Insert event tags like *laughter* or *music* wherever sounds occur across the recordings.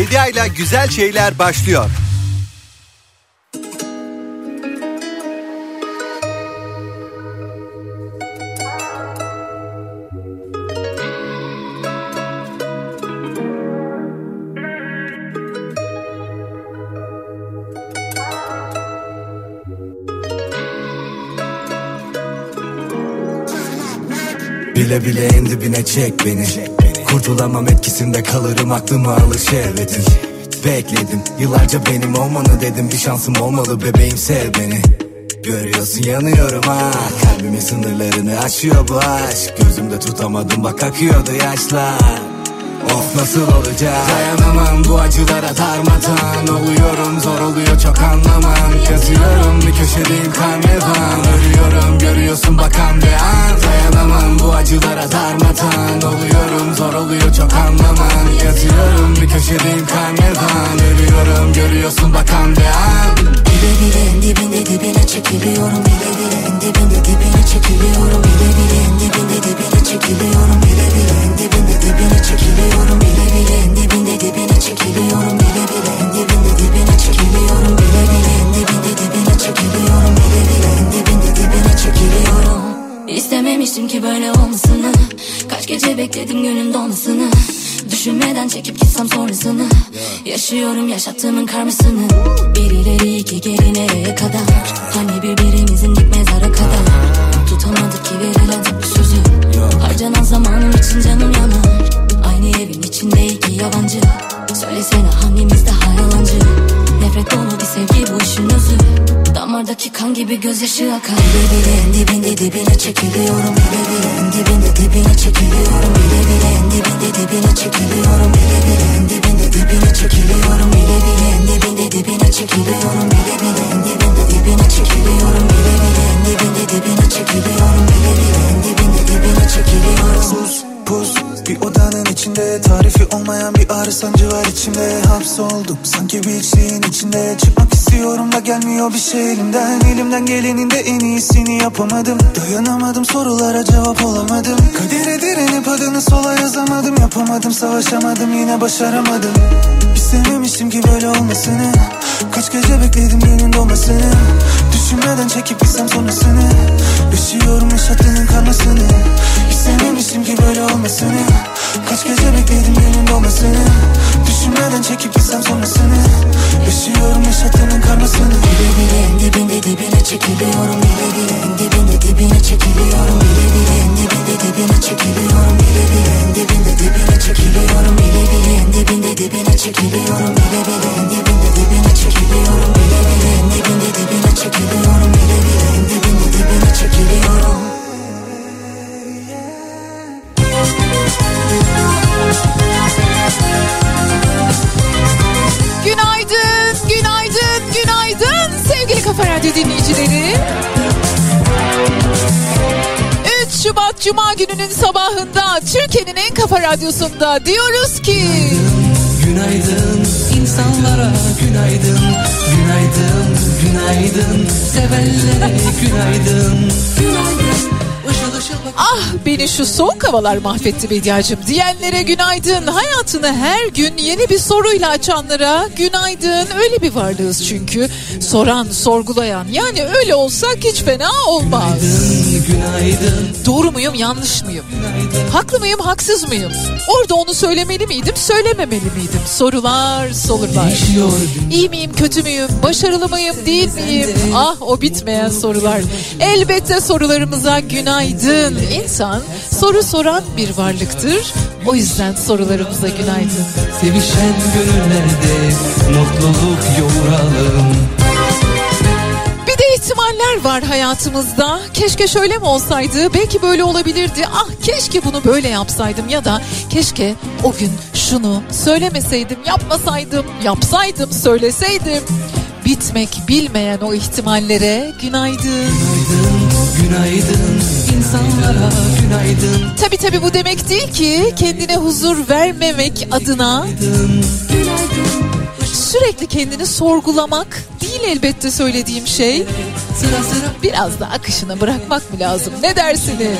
Bedia ile güzel şeyler başlıyor. Bile bile en dibine çek beni Kurtulamam etkisinde kalırım aklımı alır şehvetin Bekledim yıllarca benim olmanı dedim. Bir şansım olmalı bebeğim sev beni. Görüyorsun yanıyorum ha. Kalbimin sınırlarını aşıyor bu aşk. Gözümde tutamadım bak akıyordu yaşlar Of nasıl olacak? Dayanamam bu acılara darmadan Oluyorum zor oluyor çok anlamam. Yazıyorum bir köşedeyim karnevan Ölüyorum görüyorsun bakan bir an. Dayanamam bu acılara darmadan Oluyorum zor oluyor çok anlamam. Yazıyorum bir köşedeyim karnevan Ölüyorum görüyorsun bakan bir an. Bile bile en dibinde dibine çekiliyorum. Bile bile en dibinde dibine çekiliyorum. Bile bile en dibinde dibine çekiliyorum. Bile bile en dibinde dibine çekiliyorum Bile bile en dibinde dibine çekiliyorum Bile bile en dibinde dibine çekiliyorum Bile bile en dibinde dibine çekiliyorum Bile bile en dibinde dibine çekiliyorum. İstememiştim ki böyle olmasını Kaç gece bekledim gönlüm dolmasını Düşünmeden çekip gitsem sonrasını Yaşıyorum yaşattığımın karmasını. Bir ileri iki geri nereye kadar? Hani birbirimizin dik mezara kadar? Tutamadık ki verilen sözü. Harcanan zamanım için canım yanar Aynı evin içinde iki yabancı Söylesene hangimiz daha yalancı? Nefret dolu bir sevgi bu işin özü. Damardaki kan gibi gözyaşı akar. Bile bile en dibinde dibine çekiliyorum Bile bile en dibinde dibine çekiliyorum Bile bile en dibinde dibine çekiliyorum Bile bile en dibinde dibine çekiliyorum Bile bile en dibinde dibine çekiliyorum Bile bile en dibinde dibine çekiliyorum Bile bile en dibinde dibine çekiliyorum Bile bile en dibinde dibine çekiliyorum. Sus pus bir odanın içinde Tarifi olmayan bir ağrı sancı var içimde. Hapsoldum sanki bir içliğin içinde. Çıkmak istiyorum da gelmiyor bir şey elimden. Elimden gelenin de en iyisini yapamadım. Dayanamadım sorulara cevap olamadım. Kadere direnip adını sola yazamadım. Yapamadım savaşamadım yine başaramadım. İstememiştim ki böyle olmasını. Kaç gece bekledim günün doğmasını Düşünmeden çekip gitsem sonrasını. Yaşıyorum yaşattığının karmasını İstememiştim ki böyle olmasını Kaç gece bekledim günün doğmasını Düşünmeden çekip gitsem sonrasını Yaşıyorum yaşattığının karmasını Bile bile en dibinde dibine çekiliyorum Bile bile en dibinde dibine çekiliyorum Bile bile en dibinde dibine çekiliyorum Bile bile en dibinde dibine çekiliyorum Bile bile en dibinde dibine çekiliyorum Bile bile en dibinde kafa radyosunda diyoruz ki... Günaydın insanlara günaydın Günaydın, günaydın Sevenlere günaydın Günaydın Ah beni şu soğuk havalar mahvetti Bediacığım diyenlere günaydın. Hayatını her gün yeni bir soruyla açanlara günaydın. Öyle bir varlığız çünkü. Soran, sorgulayan yani öyle olsak hiç fena olmaz. Günaydın Doğru muyum, yanlış mıyım? Haklı mıyım, haksız mıyım? Orada onu söylemeli miydim, söylememeli miydim? Sorular, sorular. İyi miyim, kötü müyüm, başarılı mıyım, değil miyim? Ah o bitmeyen sorular. Elbette sorularımıza günaydın. İnsan soru soran bir varlıktır. O yüzden sorularımıza günaydın. Sevişen gönüllerde Mutluluk yoğuralım ihtimaller var hayatımızda. Keşke şöyle mi olsaydı? Belki böyle olabilirdi. Ah keşke bunu böyle yapsaydım ya da keşke o gün şunu söylemeseydim, yapmasaydım, yapsaydım, söyleseydim. Bitmek bilmeyen o ihtimallere günaydın. Günaydın, günaydın insanlara günaydın Tabi tabi bu demek değil ki kendine huzur vermemek adına sürekli kendini sorgulamak değil elbette söylediğim şey. Biraz da akışına bırakmak mı lazım? Ne dersiniz?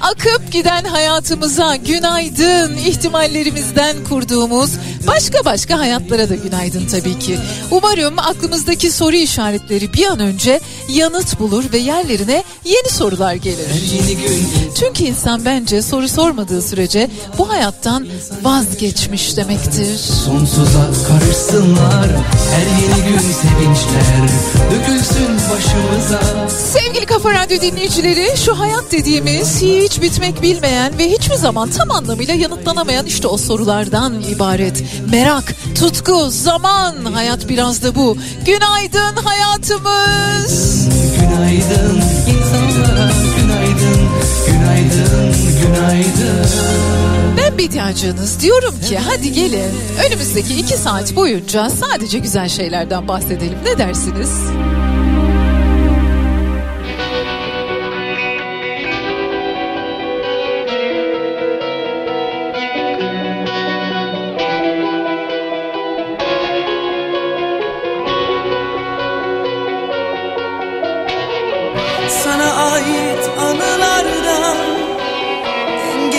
Akıp giden hayatımıza günaydın ihtimallerimizden kurduğumuz başka başka hayatlara da günaydın tabii ki. Umarım aklımızdaki soru işaretleri bir an önce yanıt bulur ve yerlerine yeni sorular gelir. Çünkü insan bence soru sormadığı sürece bu hayattan vazgeçmiş demektir. Sonsuza karışsınlar Her yeni gün sevinçler Dökülsün başımıza Sevgili Kafa Radyo dinleyicileri şu hayat dediğimiz hiç bitmek bilmeyen ve hiçbir zaman tam anlamıyla yanıtlanamayan işte o sorulardan ibaret. Merak, tutku, zaman hayat biraz da bu. Günaydın hayatımız. Günaydın insanlara Günaydın Günaydın Günaydın Ben Bediacığınız diyorum ki hadi gelin önümüzdeki iki saat boyunca sadece güzel şeylerden bahsedelim. Ne dersiniz? Sana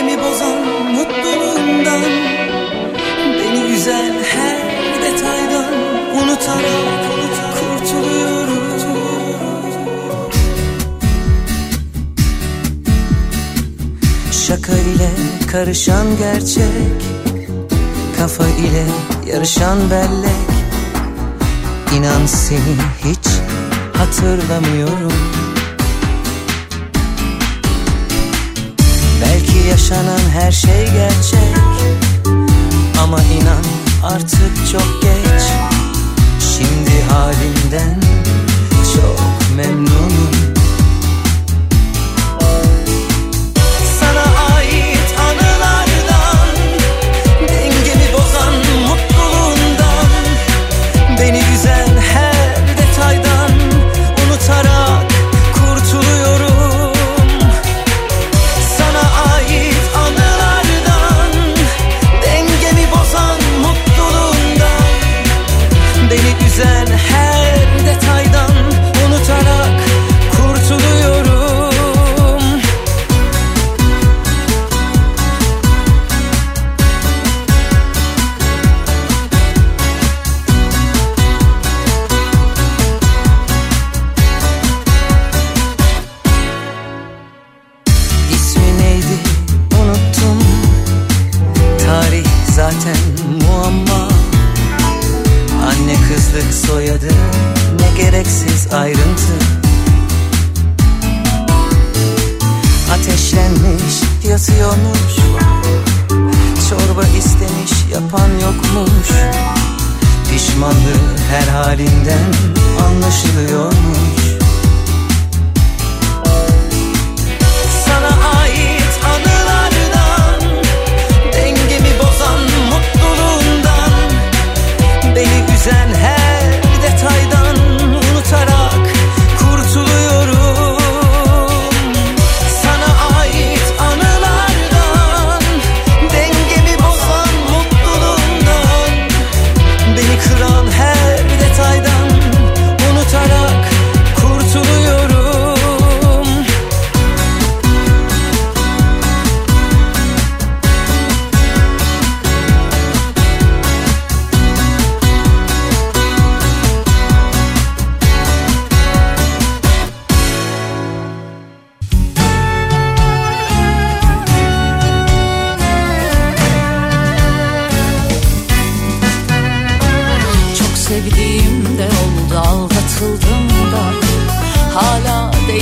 Dengemi bozan mutluluğundan Beni üzen her detaydan Unutarak kurtuluyorum Şaka ile karışan gerçek Kafa ile yarışan bellek. İnan seni hiç hatırlamıyorum yaşanan her şey gerçek. Ama inan artık çok geç. Şimdi halimden çok memnunum. Beni üzen her detaydan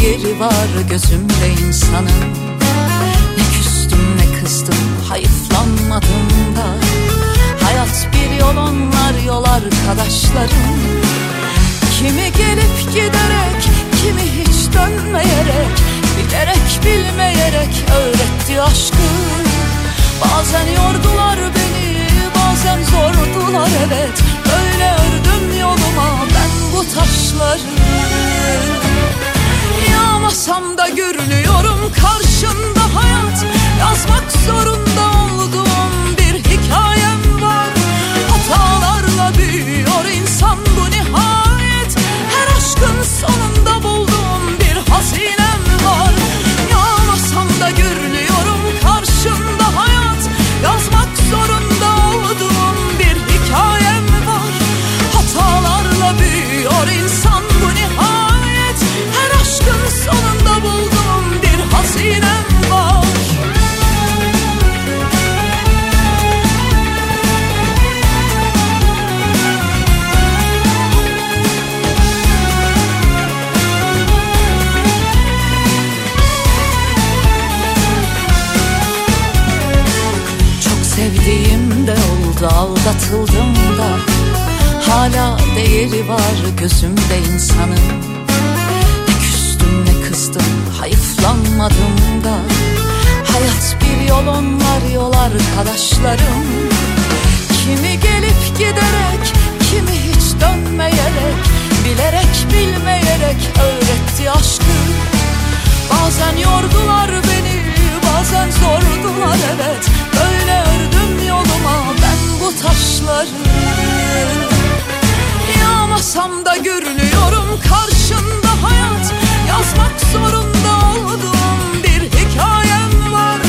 Değeri var gözümde insanın. Ne küstüm ne kızdım hayıflanmadım da Hayat bir yol onlar yol arkadaşlarım. Kimi gelip giderek kimi hiç dönmeyerek Bilerek bilmeyerek öğretti aşkı. Bazen yordular beni bazen zordular evet. Öyle ördüm yoluma ben bu taşları Olmasam da görünüyorum karşında hayat. Yazmak zorunda olduğum bir hikayem var. Hatalarla büyüyor insan bu nihayet. Her aşkın sonunda bulduğum bir hazinem var. Ne da görünüyorum Hala değeri var gözümde insanın. Ne küstüm ne kızdım hayıflanmadım da Hayat bir yol onlar yol arkadaşlarım. Kimi gelip giderek kimi hiç dönmeyerek Bilerek bilmeyerek öğretti aşkı. Bazen yordular beni bazen zordular evet taşları. Yağmasam da görünüyorum karşında hayat. Yazmak zorunda olduğum bir hikayem var.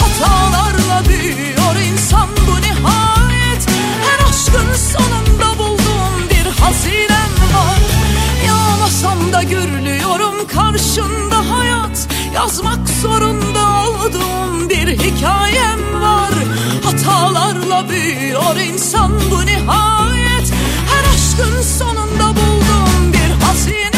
Hatalarla büyüyor insan bu nihayet. Her aşkın sonunda bulduğum bir hazinem var. Yağmasam da görülüyorum karşında hayat. Yazmak zorunda olduğum bir hikayem var Hatalarla büyüyor insan bu nihayet. Her aşkın sonunda bulduğum bir hazinem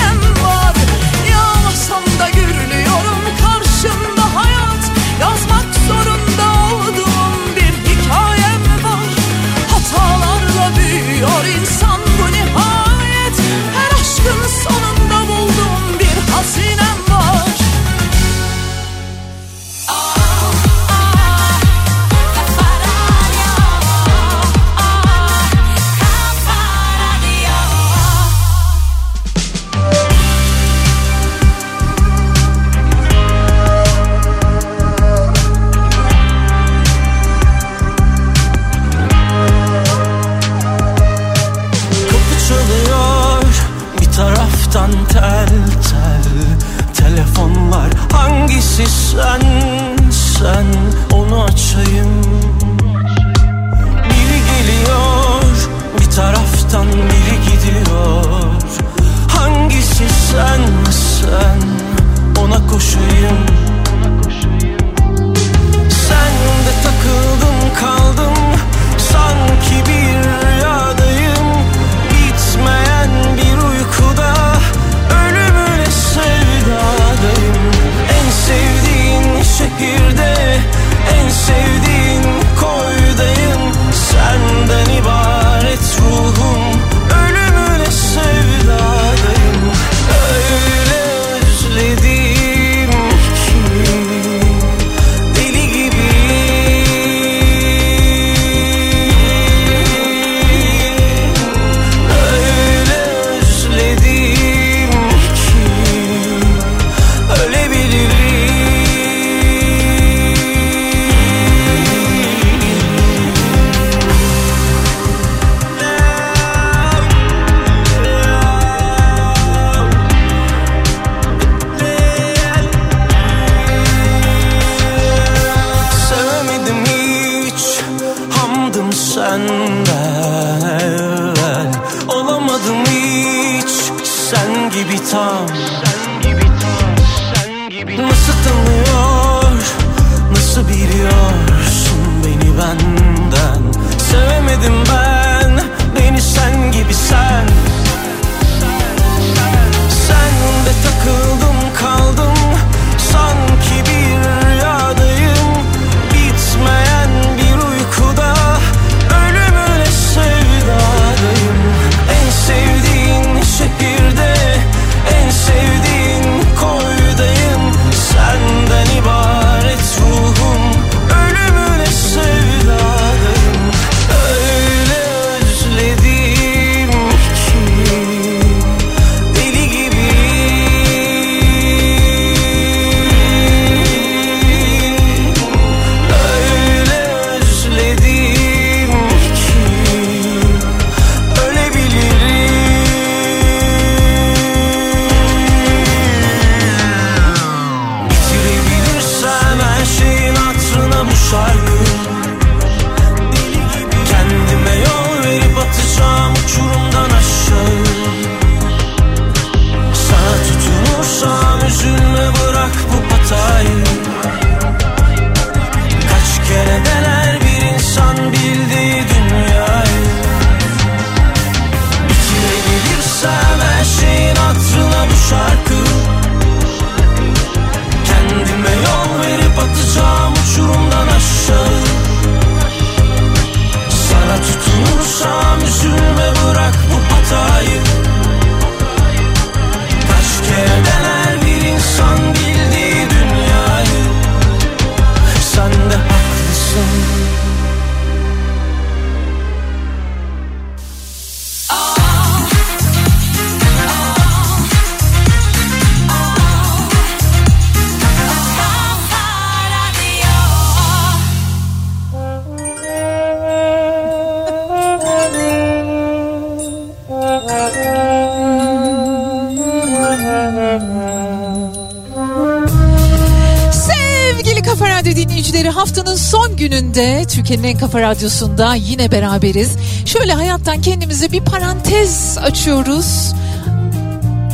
Türkiye'nin en kafa radyosunda yine beraberiz. Şöyle hayattan kendimize bir parantez açıyoruz.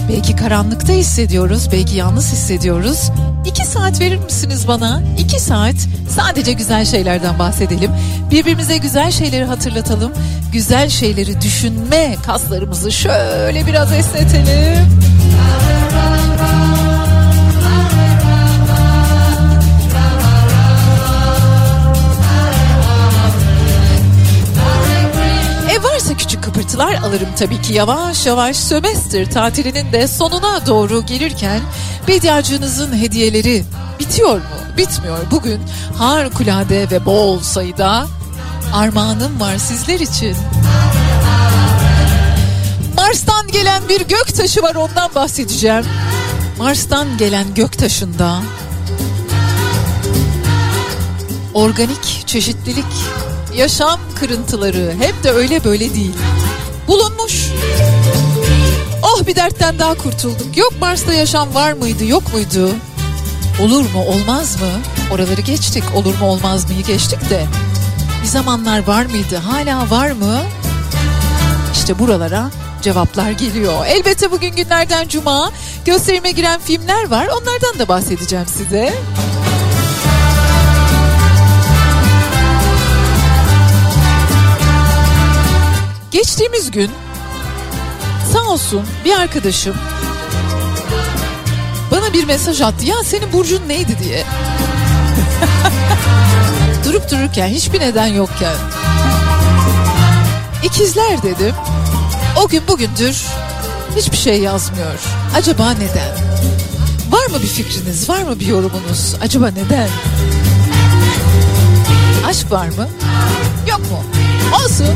Belki karanlıkta hissediyoruz, belki yalnız hissediyoruz. İki saat verir misiniz bana? İki saat sadece güzel şeylerden bahsedelim. Birbirimize güzel şeyleri hatırlatalım. Güzel şeyleri düşünme kaslarımızı şöyle biraz esnetelim. Kıpırtılar alırım tabii ki yavaş yavaş sömestr tatilinin de sonuna doğru gelirken bediacınızın hediyeleri bitiyor mu? Bitmiyor. Bugün harikulade ve bol sayıda armağanım var sizler için. Mars'tan gelen bir gök taşı var ondan bahsedeceğim. Mars'tan gelen gök taşında organik çeşitlilik, yaşam kırıntıları hep de öyle böyle değil. Bulunmuş. Oh bir dertten daha kurtulduk. Yok Mars'ta yaşam var mıydı yok muydu? Olur mu olmaz mı? Oraları geçtik. Olur mu olmaz mıyı geçtik de. Bir zamanlar var mıydı? Hala var mı? İşte buralara cevaplar geliyor. Elbette bugün günlerden cuma gösterime giren filmler var. Onlardan da bahsedeceğim size. Geçtiğimiz gün sağ olsun bir arkadaşım bana bir mesaj attı. Ya senin burcun neydi diye. *laughs* Durup dururken hiçbir neden yokken. İkizler dedim. O gün bugündür hiçbir şey yazmıyor. Acaba neden? Var mı bir fikriniz? Var mı bir yorumunuz? Acaba neden? Aşk var mı? Yok mu? Olsun.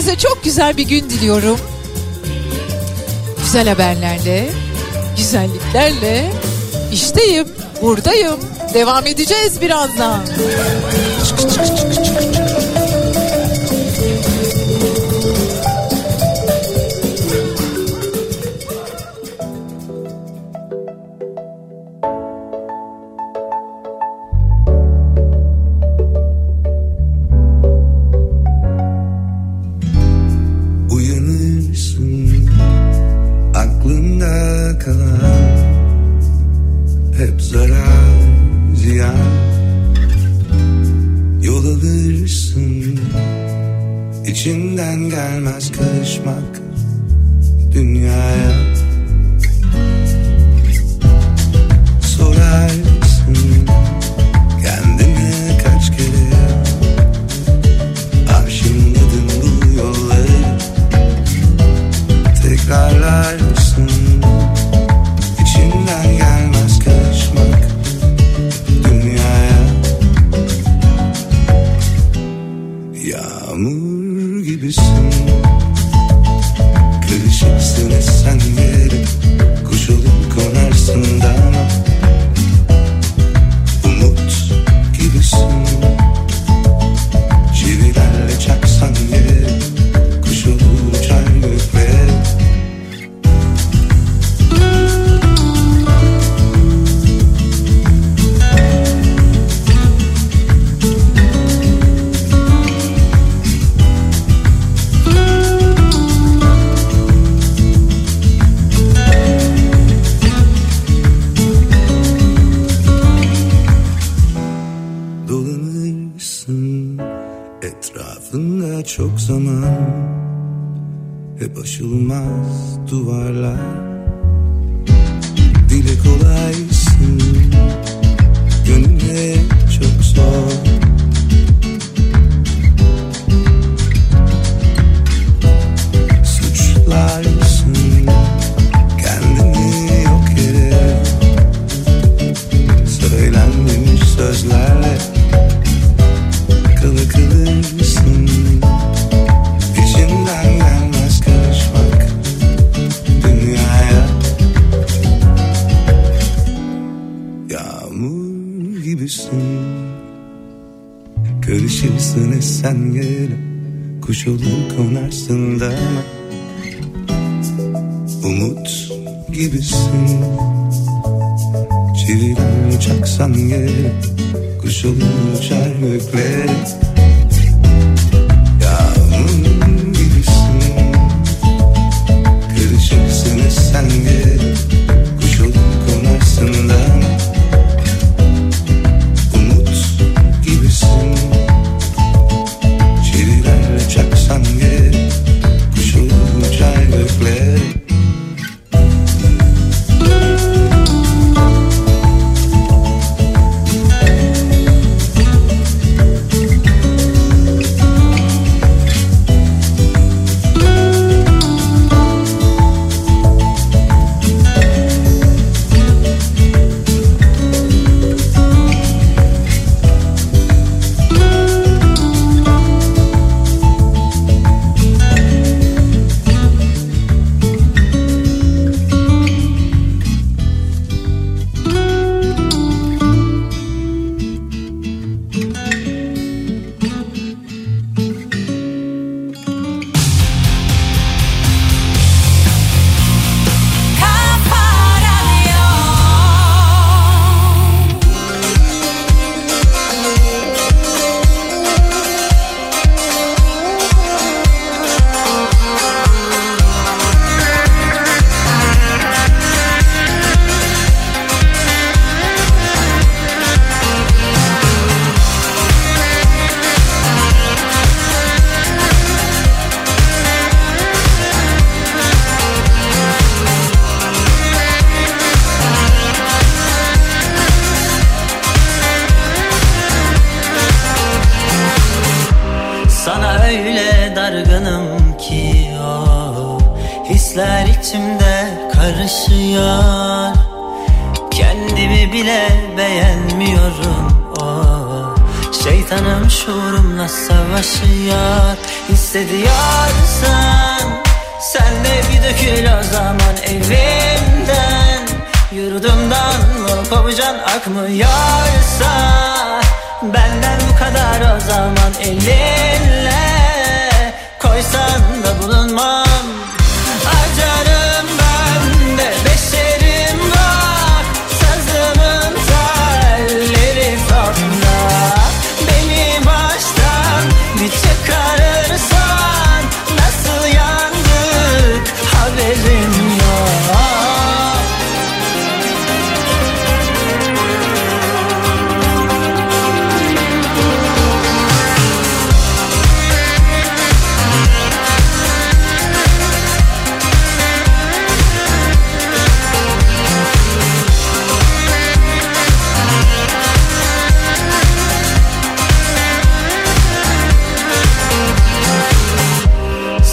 Herkese çok güzel bir gün diliyorum. Güzel haberlerle, güzelliklerle işteyim, buradayım. Devam edeceğiz birazdan. Uyanırsın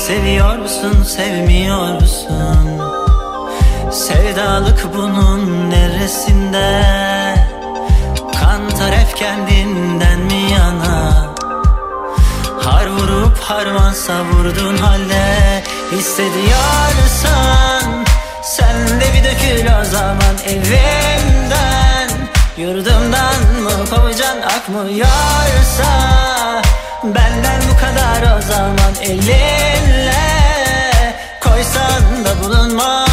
Seviyor musun sevmiyor musun? Sevdalık bunun neresinde? Kan taref kendinden mi yana? Har vurup harman savurdun halde Hissediyorsan Sen de bir dökül o zaman evimden. Yurdumdan mı kovucan akmıyorsa Benden bu kadar o zaman elinle Koysan da bulunmaz.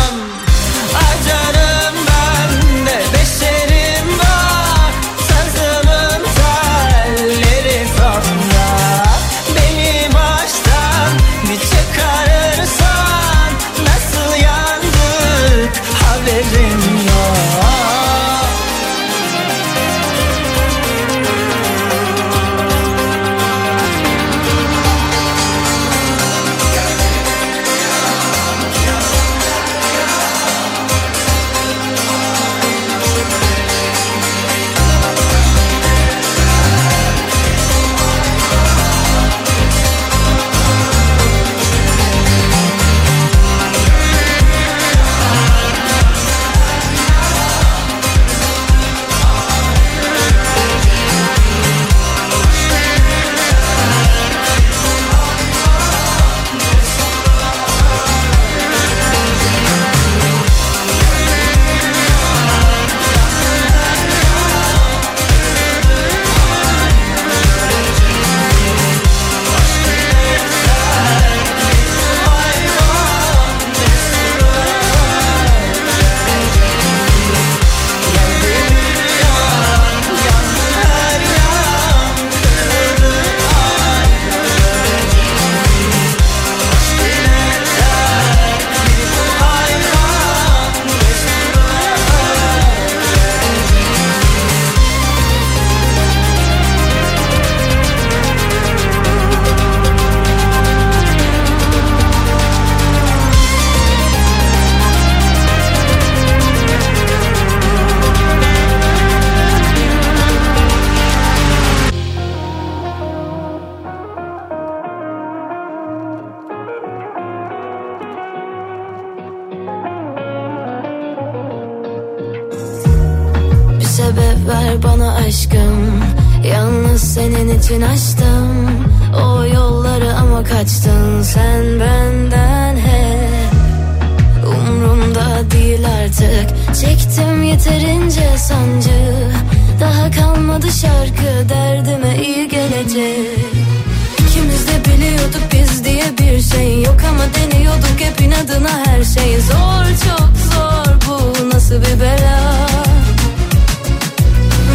Şey Zor çok zor. Bu nasıl bir bela?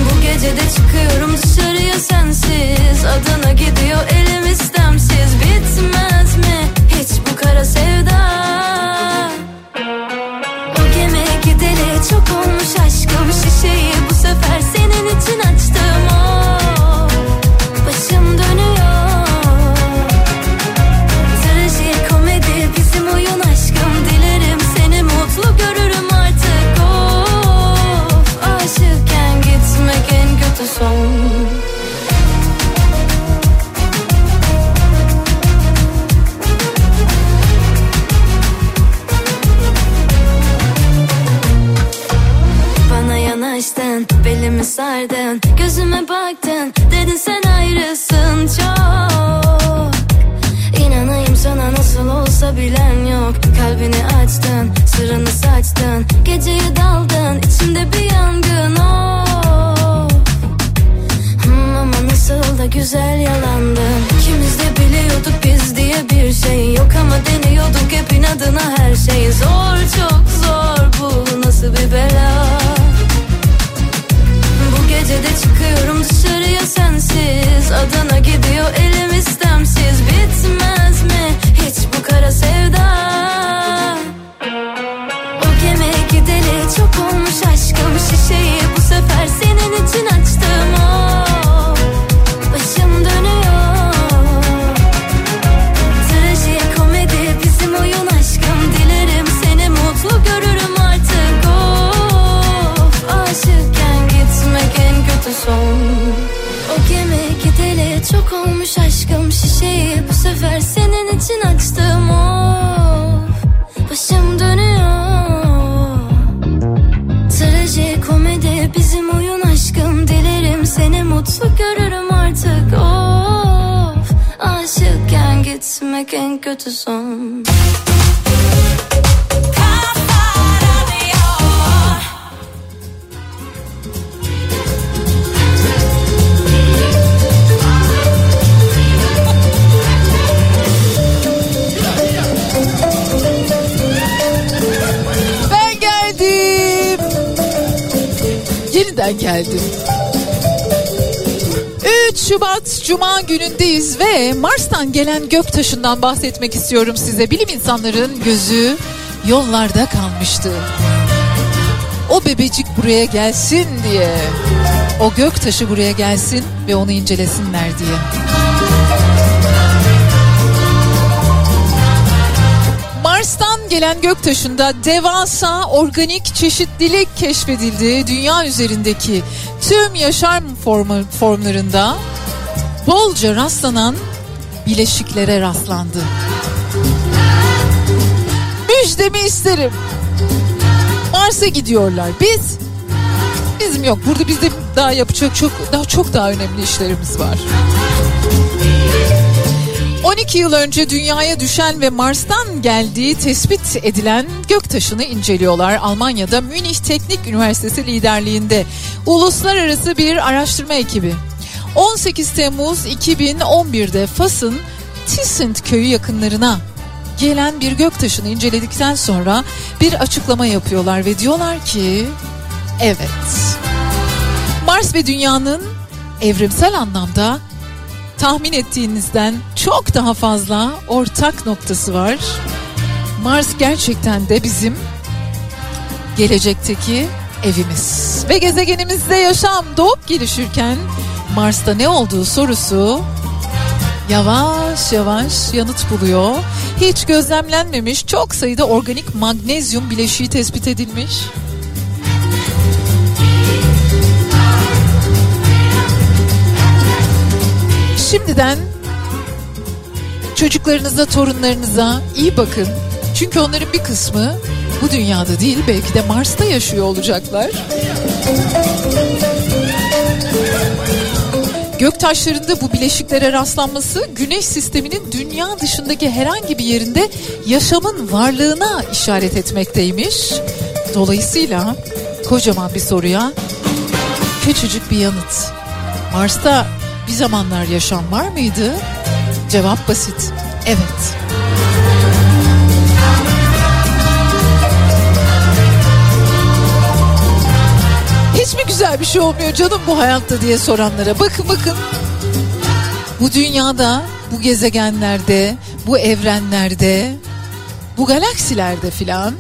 Bu gece de çıkıyorum dışarıya sensiz. Adına gidiyor elim istemsiz. Bitmez Kalbini açtın, sırrını saçtın Geceye daldın, içimde bir yangın oh. Hmm, ama nasıl da güzel yalandın. İkimiz de biliyorduk biz diye bir şey yok Ama deniyorduk hep inadına her şey. Zor çok zor bu nasıl bir bela. Bu gece de çıkıyorum dışarıya sensiz. Adana gidiyor elim istemsiz. Bitmez mi hiç bu kara sevda çok olmuş aşkım Şişeyi bu sefer senin için açtım. Of Başım dönüyor. Trajikomedi bizim oyun aşkım. Dilerim seni mutlu görürüm artık. Of aşıkken gitmek en kötü son Yeniden geldim. 3 Şubat Cuma günündeyiz ve Mars'tan gelen göktaşından bahsetmek istiyorum size. Bilim insanların gözü yollarda kalmıştı. O bebecik buraya gelsin diye. O göktaşı buraya gelsin ve onu incelesinler diye. Mars'tan gelen göktaşında devasa organik çeşitlilik keşfedildi. Dünya üzerindeki tüm yaşam formu, formlarında bolca rastlanan bileşiklere rastlandı. Müjdemi isterim. Mars'a gidiyorlar. Biz bizim yok. Burada bizde daha yapacak çok daha çok daha önemli işlerimiz var. 12 yıl önce dünyaya düşen ve Mars'tan geldiği tespit edilen göktaşını inceliyorlar. Almanya'da Münih Teknik Üniversitesi liderliğinde uluslararası bir araştırma ekibi. 18 Temmuz 2011'de Fas'ın Tisint köyü yakınlarına gelen bir göktaşını inceledikten sonra bir açıklama yapıyorlar ve diyorlar ki evet Mars ve dünyanın evrimsel anlamda tahmin ettiğinizden çok daha fazla ortak noktası var. Mars gerçekten de bizim gelecekteki evimiz. Ve gezegenimizde yaşam doğup gelişirken Mars'ta ne olduğu sorusu yavaş yavaş yanıt buluyor. Hiç gözlemlenmemiş çok sayıda organik magnezyum bileşiği tespit edilmiş. Şimdiden çocuklarınıza, torunlarınıza iyi bakın. Çünkü onların bir kısmı bu dünyada değil belki de Mars'ta yaşıyor olacaklar. Göktaşlarında bu bileşiklere rastlanması güneş sisteminin dünya dışındaki herhangi bir yerinde yaşamın varlığına işaret etmekteymiş. Dolayısıyla kocaman bir soruya küçücük bir yanıt. Mars'ta bir zamanlar yaşam var mıydı? Cevap basit. Evet. Hiç mi güzel bir şey olmuyor canım bu hayatta diye soranlara bakın bakın. Bu dünyada, bu gezegenlerde, bu evrenlerde, bu galaksilerde filan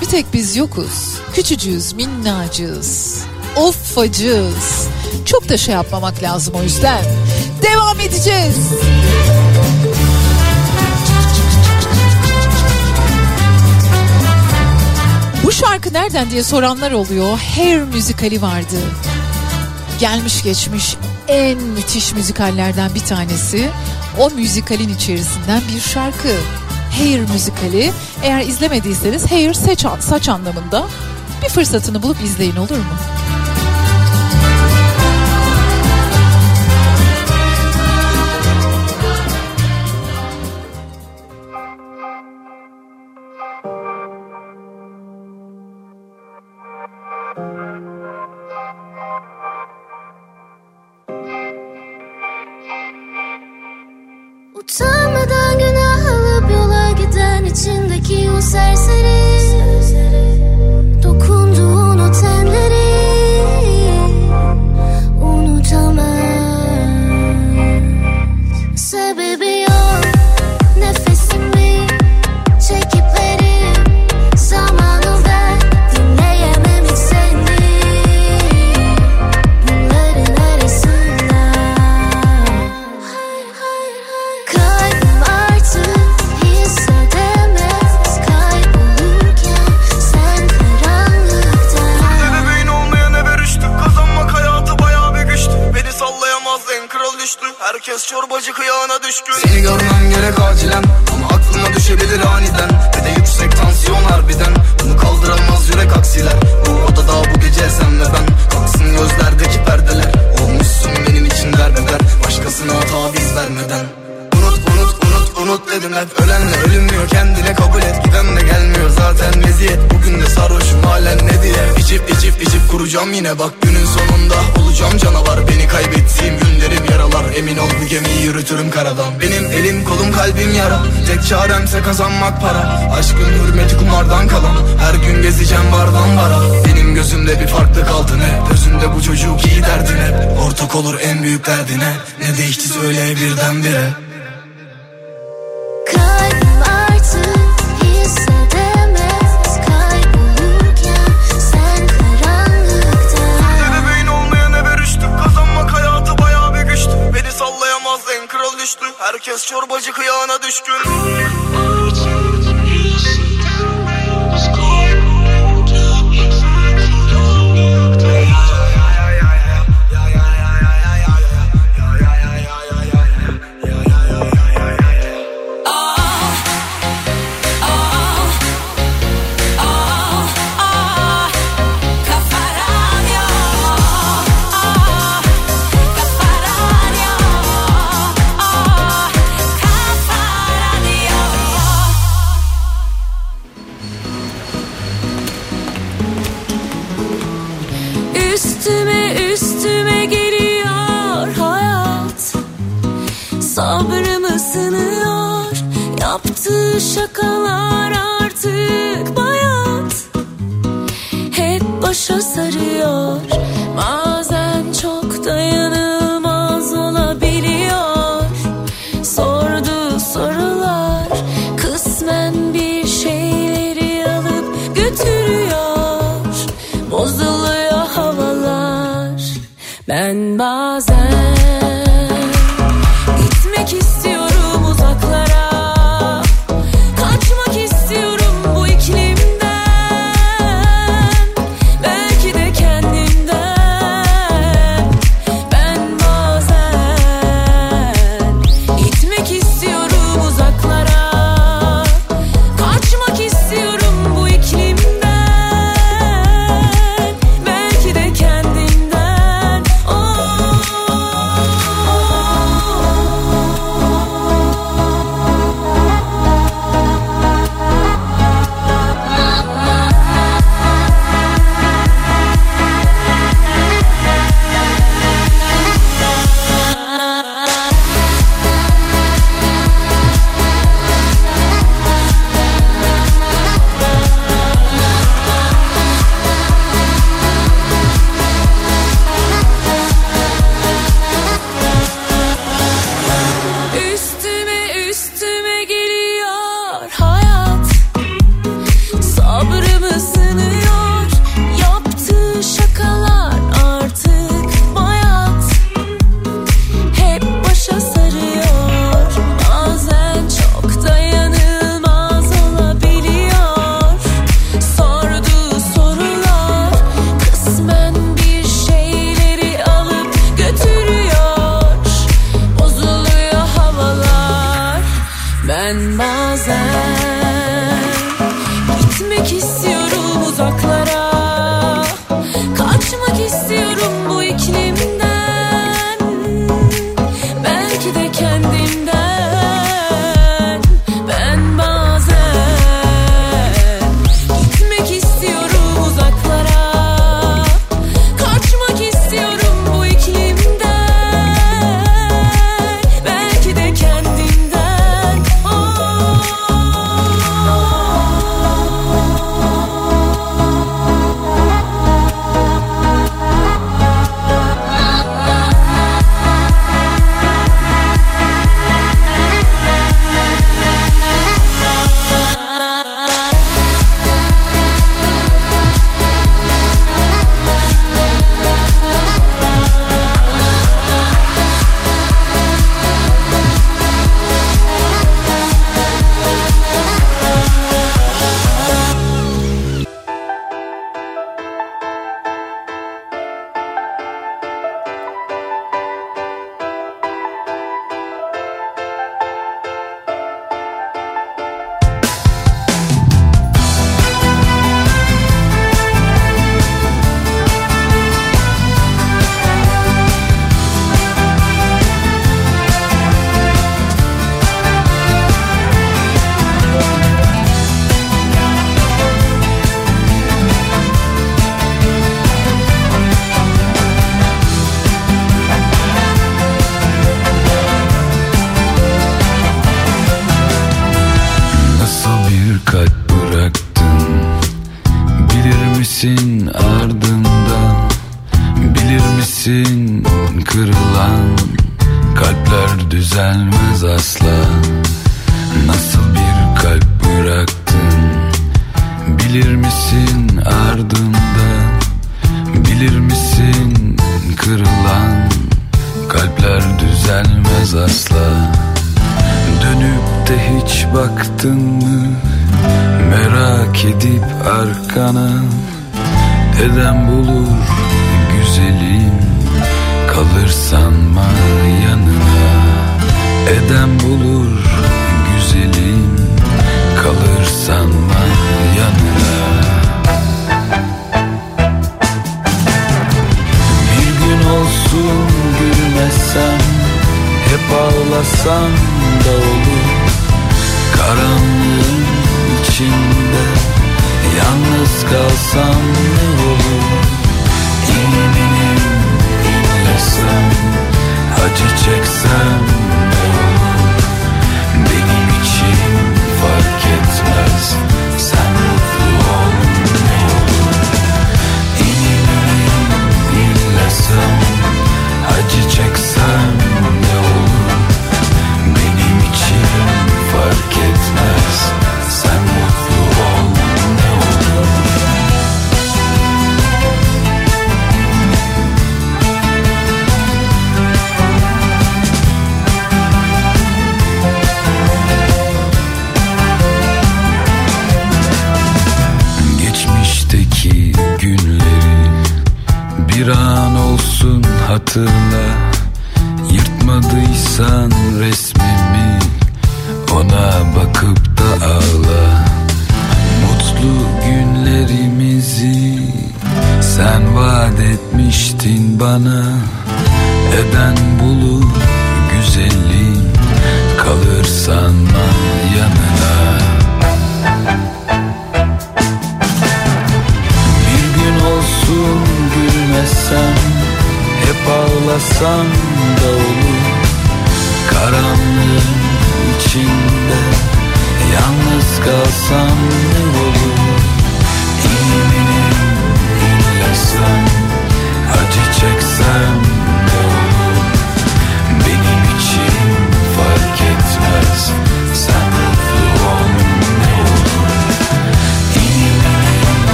bir tek biz yokuz. Küçücüğüz, minnacığız, offacığız. Çok da şey yapmamak lazım o yüzden. Devam edeceğiz. Şarkı nereden diye soranlar oluyor. Hair müzikali vardı. Gelmiş geçmiş en müthiş müzikallerden bir tanesi. O müzikalin içerisinden bir şarkı. Hair müzikali. Eğer izlemediyseniz hair saç, saç anlamında bir fırsatını bulup izleyin olur mu? İçindeki o kazanmak para. Aşkın hürmeti kumardan kalan. Her gün gezeceğim bardan bara. Benim gözümde bir farklı kaldı ne Gözünde bu çocuk iyi derdin hep Ortak olur en büyük derdine. Ne değişti söyle birdenbire bazen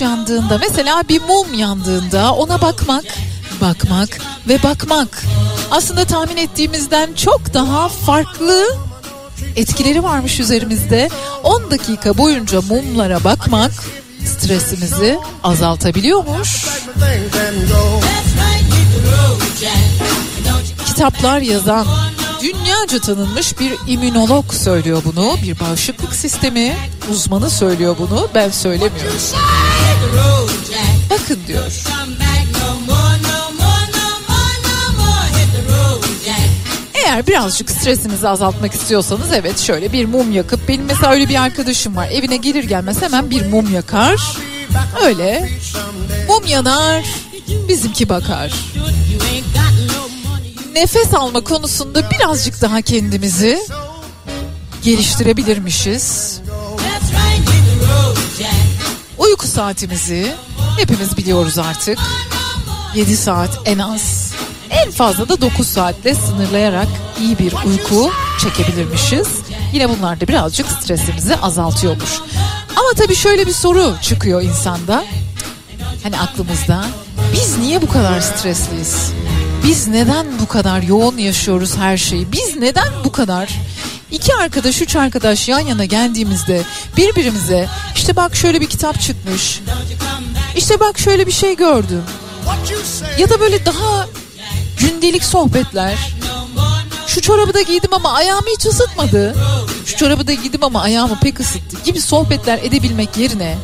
yandığında mesela bir mum yandığında ona bakmak, bakmak ve bakmak aslında tahmin ettiğimizden çok daha farklı etkileri varmış üzerimizde. 10 dakika boyunca mumlara bakmak stresimizi azaltabiliyormuş. Kitaplar yazan dünyaca tanınmış bir immünolog söylüyor bunu. Bir bağışıklık sistemi uzmanı söylüyor bunu. Ben söylemiyorum. Bakın diyor. Eğer birazcık stresinizi azaltmak istiyorsanız evet şöyle bir mum yakıp benim mesela öyle bir arkadaşım var. Evine gelir gelmez hemen bir mum yakar. Öyle. Mum yanar bizimki bakar. Nefes alma konusunda birazcık daha kendimizi geliştirebilirmişiz uyku saatimizi hepimiz biliyoruz artık 7 saat en az en fazla da 9 saatle sınırlayarak iyi bir uyku çekebilirmişiz. Yine bunlar da birazcık stresimizi azaltıyormuş. Ama tabii şöyle bir soru çıkıyor insanda. Hani aklımızda biz niye bu kadar stresliyiz? Biz neden bu kadar yoğun yaşıyoruz her şeyi? Biz neden bu kadar İki arkadaş, üç arkadaş yan yana geldiğimizde birbirimize işte bak şöyle bir kitap çıkmış. İşte bak şöyle bir şey gördüm. Ya da böyle daha gündelik sohbetler. Şu çorabı da giydim ama ayağımı hiç ısıtmadı. Şu çorabı da giydim ama ayağımı pek ısıttı gibi sohbetler edebilmek yerine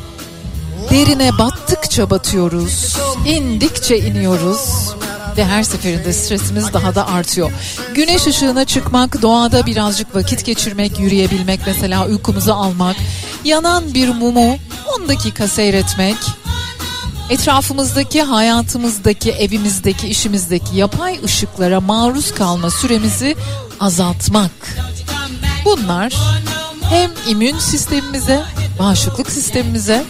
derine battıkça batıyoruz, indikçe iniyoruz ve her seferinde stresimiz daha da artıyor. Güneş ışığına çıkmak, doğada birazcık vakit geçirmek, yürüyebilmek mesela uykumuzu almak, yanan bir mumu 10 dakika seyretmek, etrafımızdaki, hayatımızdaki, evimizdeki, işimizdeki yapay ışıklara maruz kalma süremizi azaltmak. Bunlar hem immün sistemimize, bağışıklık sistemimize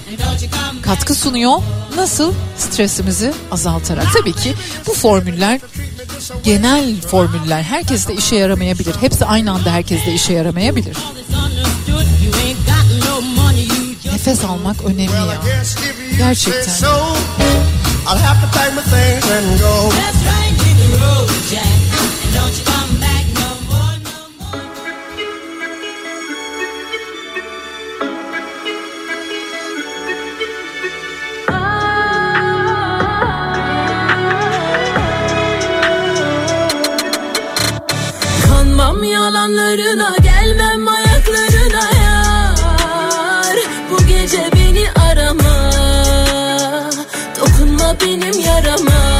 katkı sunuyor. Nasıl? Stresimizi azaltarak. Tabii ki bu formüller genel formüller. Herkes de işe yaramayabilir. Hepsi aynı anda herkes de işe yaramayabilir. Nefes almak önemli ya. Gerçekten. I'll have to pack my things and go. That's right, hit the road, Jack. And don't you come yalanlarına gelmem ayaklarına yar. Bu gece beni arama. Dokunma benim yarama.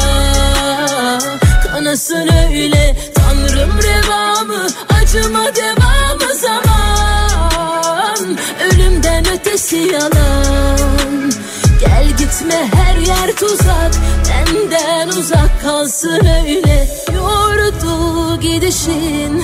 Kanasın öyle tanrım revamı. Acıma devamı zaman. Ölümden ötesi yalan. Gel gitme her yer tuzak. Benden uzak kalsın öyle. Yordu gidişin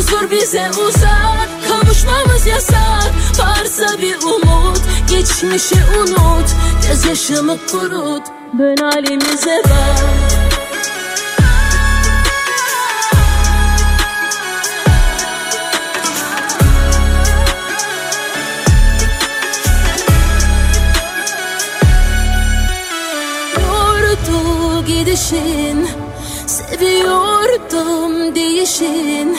Huzur bize uzak Kavuşmamız yasak. Varsa bir umut Geçmişi unut. Gözyaşımı kurut Dön halimize bak. Gidişin Seviyordum değişin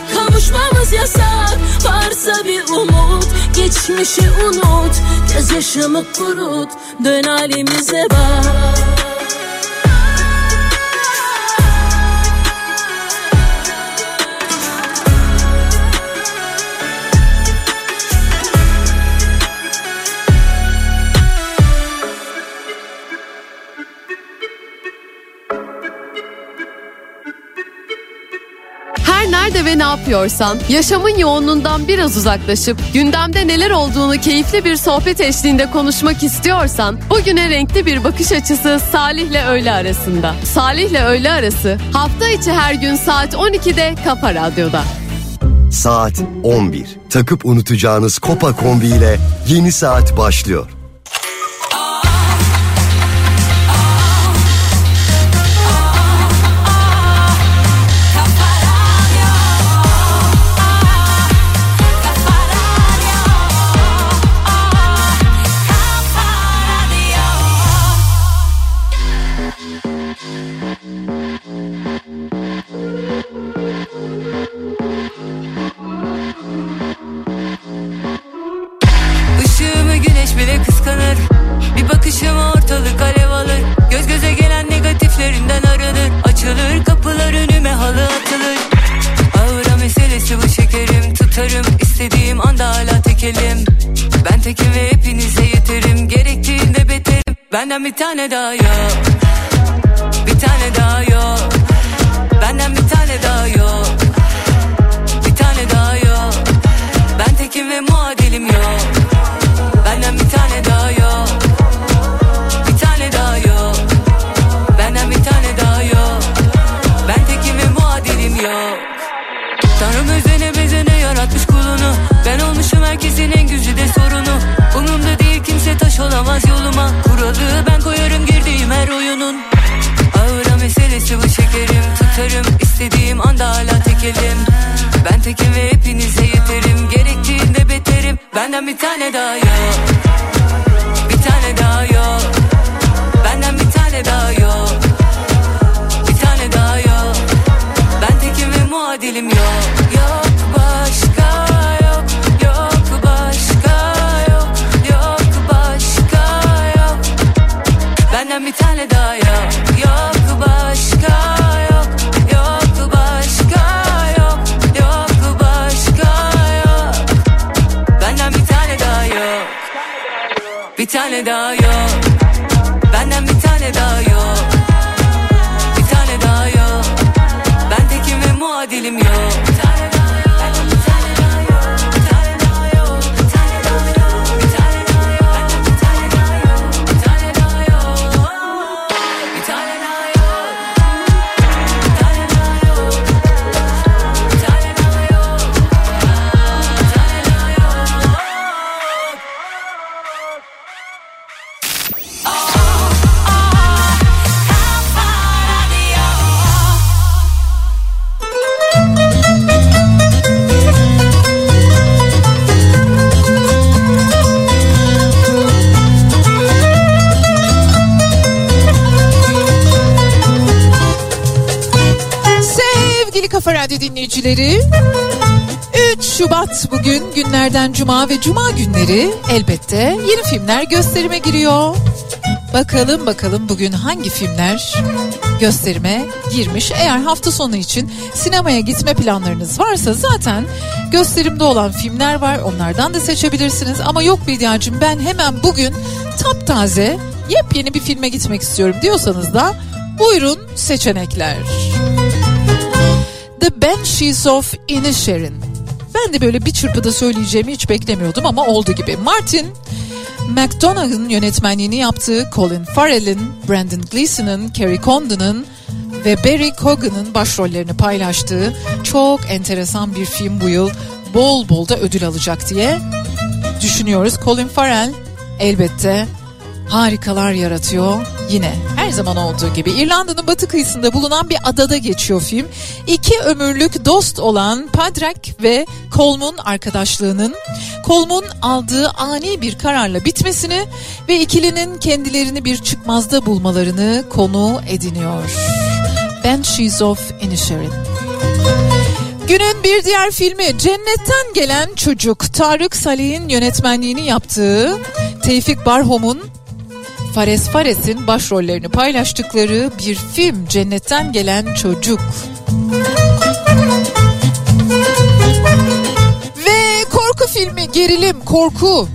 Konuşmamız yasak. Varsa bir umut Geçmişi unut. Gözyaşımı kurut Dön halimize bak yapıyorsan yaşamın yoğunluğundan biraz uzaklaşıp gündemde neler olduğunu keyifli bir sohbet eşliğinde konuşmak istiyorsan bugüne renkli bir bakış açısı Salih'le öğle arasında. Salih'le öğle arası hafta içi her gün saat 12'de Kafa Radyo'da. Saat 11. Takıp unutacağınız Kopa kombi ile yeni saat başlıyor. Benden bir tane daha yok dinleyicileri 3 Şubat bugün günlerden cuma ve cuma günleri elbette yeni filmler gösterime giriyor. Bakalım bakalım bugün hangi filmler gösterime girmiş. Eğer hafta sonu için sinemaya gitme planlarınız varsa zaten gösterimde olan filmler var. Onlardan da seçebilirsiniz. Ama yok Bediacığım ben hemen bugün taptaze yepyeni bir filme gitmek istiyorum diyorsanız da buyurun seçenekler. The Banshees of Inisherin. Ben de böyle bir çırpıda söyleyeceğimi hiç beklemiyordum ama oldu gibi. Martin McDonagh'ın yönetmenliğini yaptığı Colin Farrell'in, Brandon Gleeson'ın, Kerry Condon'ın ve Barry Cogan'ın başrollerini paylaştığı çok enteresan bir film bu yıl bol bol da ödül alacak diye düşünüyoruz. Colin Farrell elbette harikalar yaratıyor yine her zaman olduğu gibi. İrlanda'nın batı kıyısında bulunan bir adada geçiyor film. İki ömürlük dost olan Padraig ve Colm'un arkadaşlığının Colm'un aldığı ani bir kararla bitmesini ve ikilinin kendilerini bir çıkmazda bulmalarını konu ediniyor. Banshees of Inisherin. Günün bir diğer filmi Cennetten Gelen Çocuk. Tarık Salih'in yönetmenliğini yaptığı Tevfik Barhom'un Fares Fares'in başrollerini paylaştıkları bir film Cennetten Gelen Çocuk. Ve korku filmi gerilim, korku,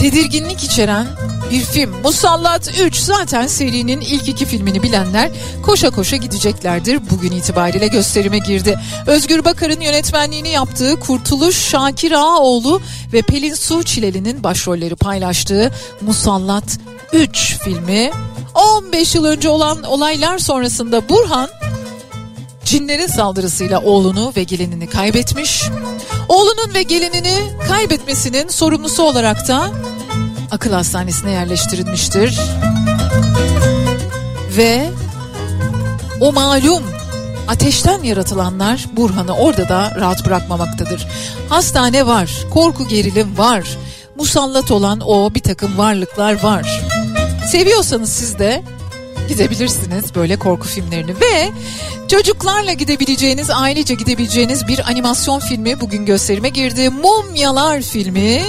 tedirginlik içeren bir film. Musallat 3 zaten serinin ilk iki filmini bilenler koşa koşa gideceklerdir. Bugün itibariyle gösterime girdi. Özgür Bakar'ın yönetmenliğini yaptığı Kurtuluş Şakir Ağaoğlu ve Pelin Su Çileli'nin başrolleri paylaştığı Musallat 3 filmi 15 yıl önce olan olaylar sonrasında Burhan cinlerin saldırısıyla oğlunu ve gelinini kaybetmiş. Oğlunun ve gelinini kaybetmesinin sorumlusu olarak da akıl hastanesine yerleştirilmiştir. Ve o malum ateşten yaratılanlar Burhan'ı orada da rahat bırakmamaktadır. Hastane var, korku gerilim var, musallat olan o bir takım varlıklar var. Seviyorsanız siz de gidebilirsiniz böyle korku filmlerini ve çocuklarla gidebileceğiniz, ailece gidebileceğiniz bir animasyon filmi bugün gösterime girdi. Mumyalar filmi.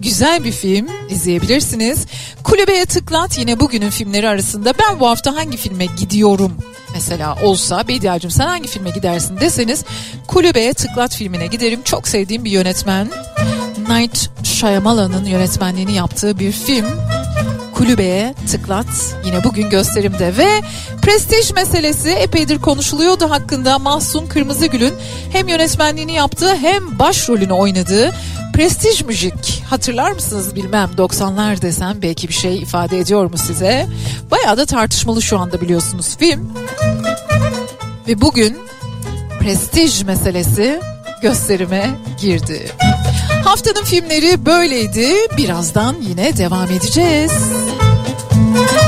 Güzel bir film izleyebilirsiniz. Kulübeye tıklat yine bugünün filmleri arasında ben bu hafta hangi filme gidiyorum mesela olsa Bediacığım sen hangi filme gidersin deseniz Kulübeye tıklat filmine giderim. Çok sevdiğim bir yönetmen. Night Shyamalan'ın yönetmenliğini yaptığı bir film. Kulübeye tıklat yine bugün gösterimde ve prestij meselesi epeydir konuşuluyordu hakkında Mahsun Kırmızıgül'ün hem yönetmenliğini yaptığı hem başrolünü oynadığı Prestij Müzik hatırlar mısınız bilmem 90'lar desem belki bir şey ifade ediyor mu size? Bayağı da tartışmalı şu anda biliyorsunuz film. Ve bugün prestij meselesi gösterime girdi. Haftanın filmleri böyleydi. Birazdan yine devam edeceğiz. Olmamış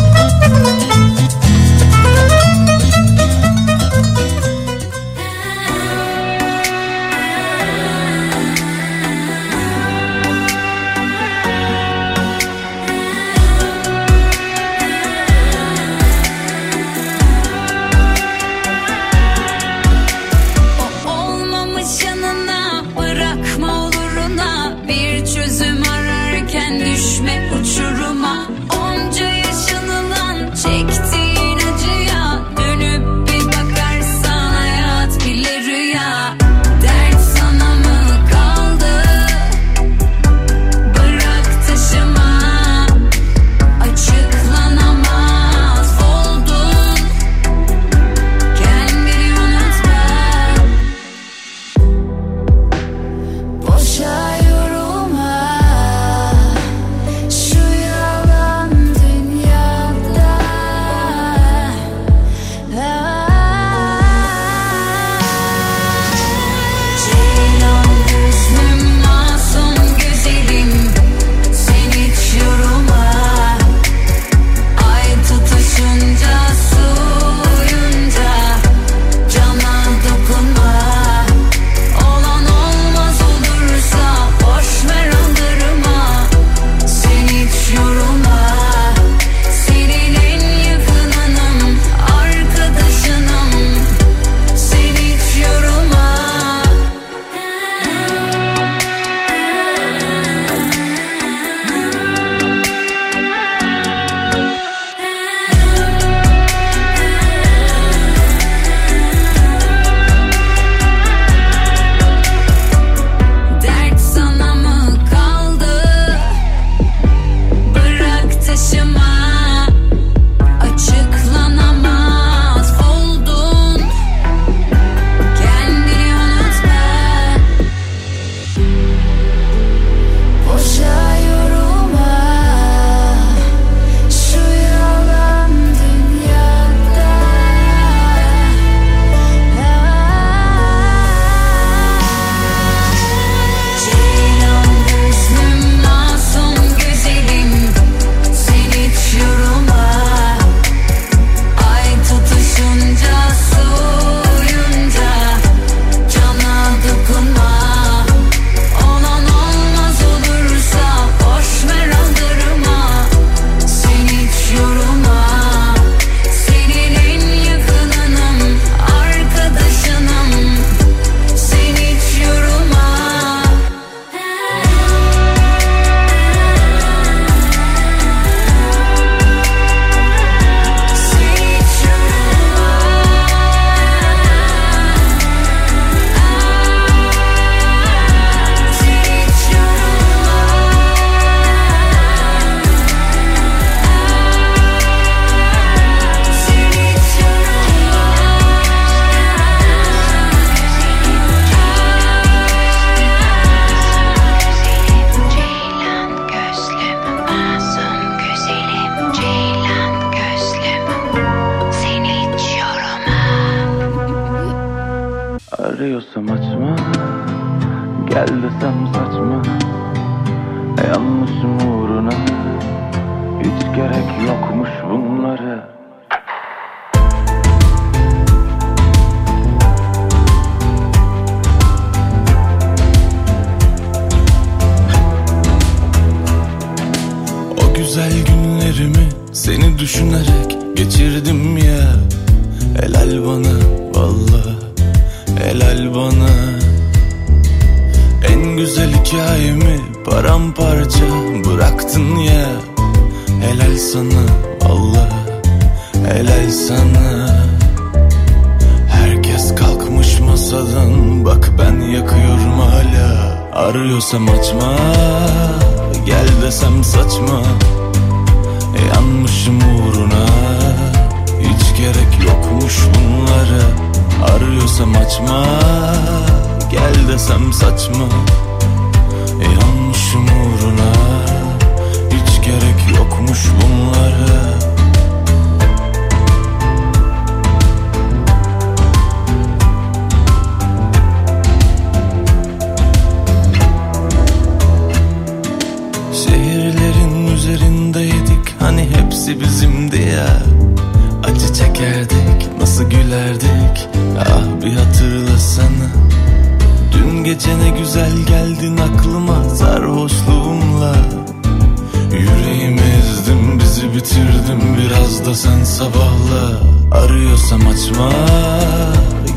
biraz da sen sabahla Arıyorsam açma.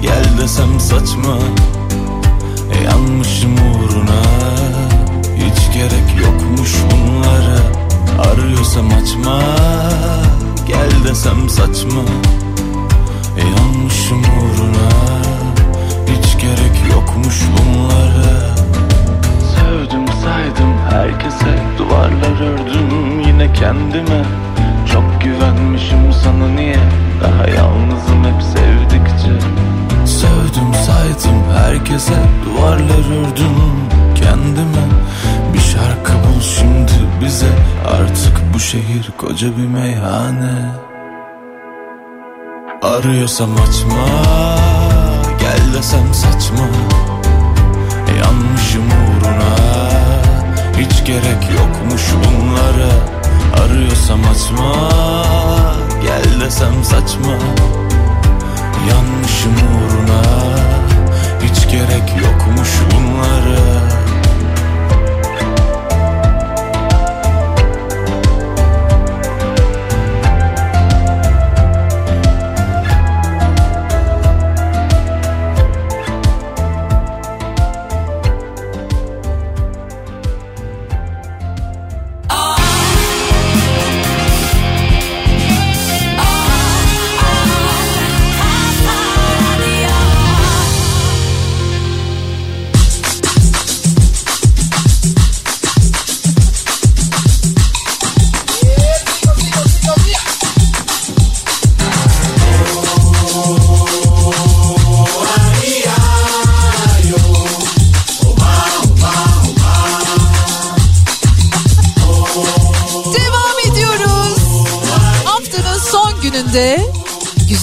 Gel desem saçma. Yanmışım uğruna. Hiç gerek yokmuş bunlara. Arıyorsam açma. Gel desem saçma. Yanmışım uğruna. Hiç gerek yokmuş bunlara. Sevdim saydım herkese. Duvarlar ördüm yine kendime. Çok güvenmişim sana niye? Daha yalnızım hep sevdikçe. Sevdim saydım herkese Duvarlar ördüm kendime. Bir şarkı bul şimdi bize Artık bu şehir koca bir meyhane. Arıyorsam açma Gel desem saçma. Yanmışım uğruna Hiç gerek yokmuş bunlara Arıyorsam açma Gel desem saçma. Yanmışım uğruna Hiç gerek yokmuş bunlara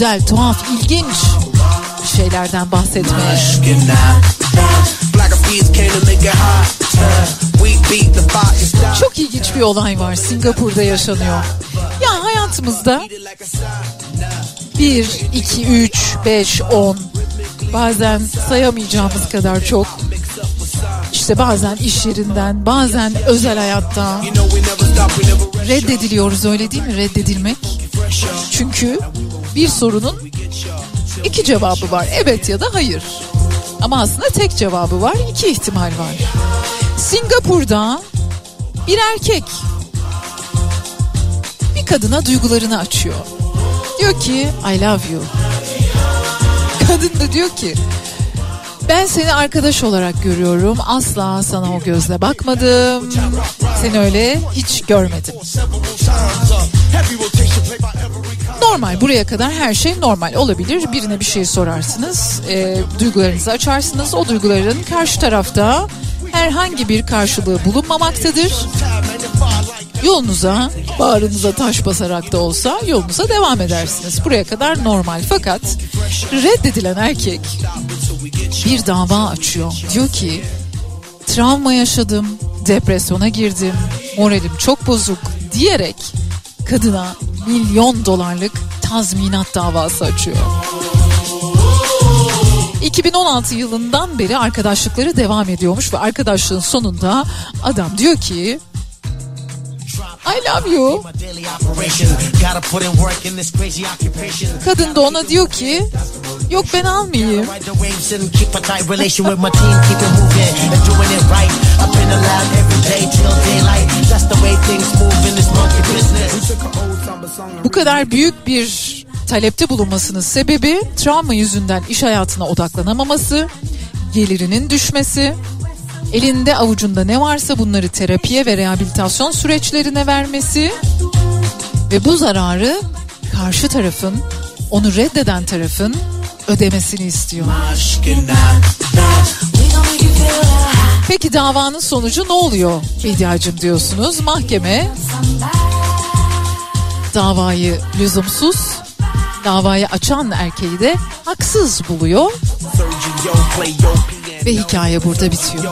güzel, tuhaf, ilginç şeylerden bahsetmeye. Çok ilginç bir olay var Singapur'da yaşanıyor. Ya hayatımızda 1, 2, 3, 5, 10 bazen sayamayacağımız kadar çok işte bazen iş yerinden bazen özel hayatta reddediliyoruz öyle değil mi reddedilmek çünkü bir sorunun iki cevabı var evet ya da hayır ama aslında tek cevabı var iki ihtimal var Singapur'da bir erkek bir kadına duygularını açıyor diyor ki I love you kadın da diyor ki ben seni arkadaş olarak görüyorum. Asla sana o gözle bakmadım. Seni öyle hiç görmedim. Normal buraya kadar her şey normal olabilir. Birine bir şey sorarsınız, e, duygularınızı açarsınız. O duyguların karşı tarafta herhangi bir karşılığı bulunmamaktadır. yolunuza bağrınıza taş basarak da olsa yolunuza devam edersiniz. Buraya kadar normal fakat reddedilen erkek bir dava açıyor. Diyor ki travma yaşadım, depresyona girdim, moralim çok bozuk diyerek kadına milyon dolarlık tazminat davası açıyor. 2016 yılından beri arkadaşlıkları devam ediyormuş ve arkadaşlığın sonunda adam diyor ki I love you. Kadın da ona diyor ki yok ben almayayım. Bu kadar büyük bir talepte bulunmasının sebebi travma yüzünden iş hayatına odaklanamaması, gelirinin düşmesi, elinde avucunda ne varsa bunları terapiye ve rehabilitasyon süreçlerine vermesi ve bu zararı karşı tarafın, onu reddeden tarafın ödemesini istiyor. Peki davanın sonucu ne oluyor Bediacım diyorsunuz. Mahkeme davayı lüzumsuz, davayı açan erkeği de haksız buluyor ve hikaye burada bitiyor.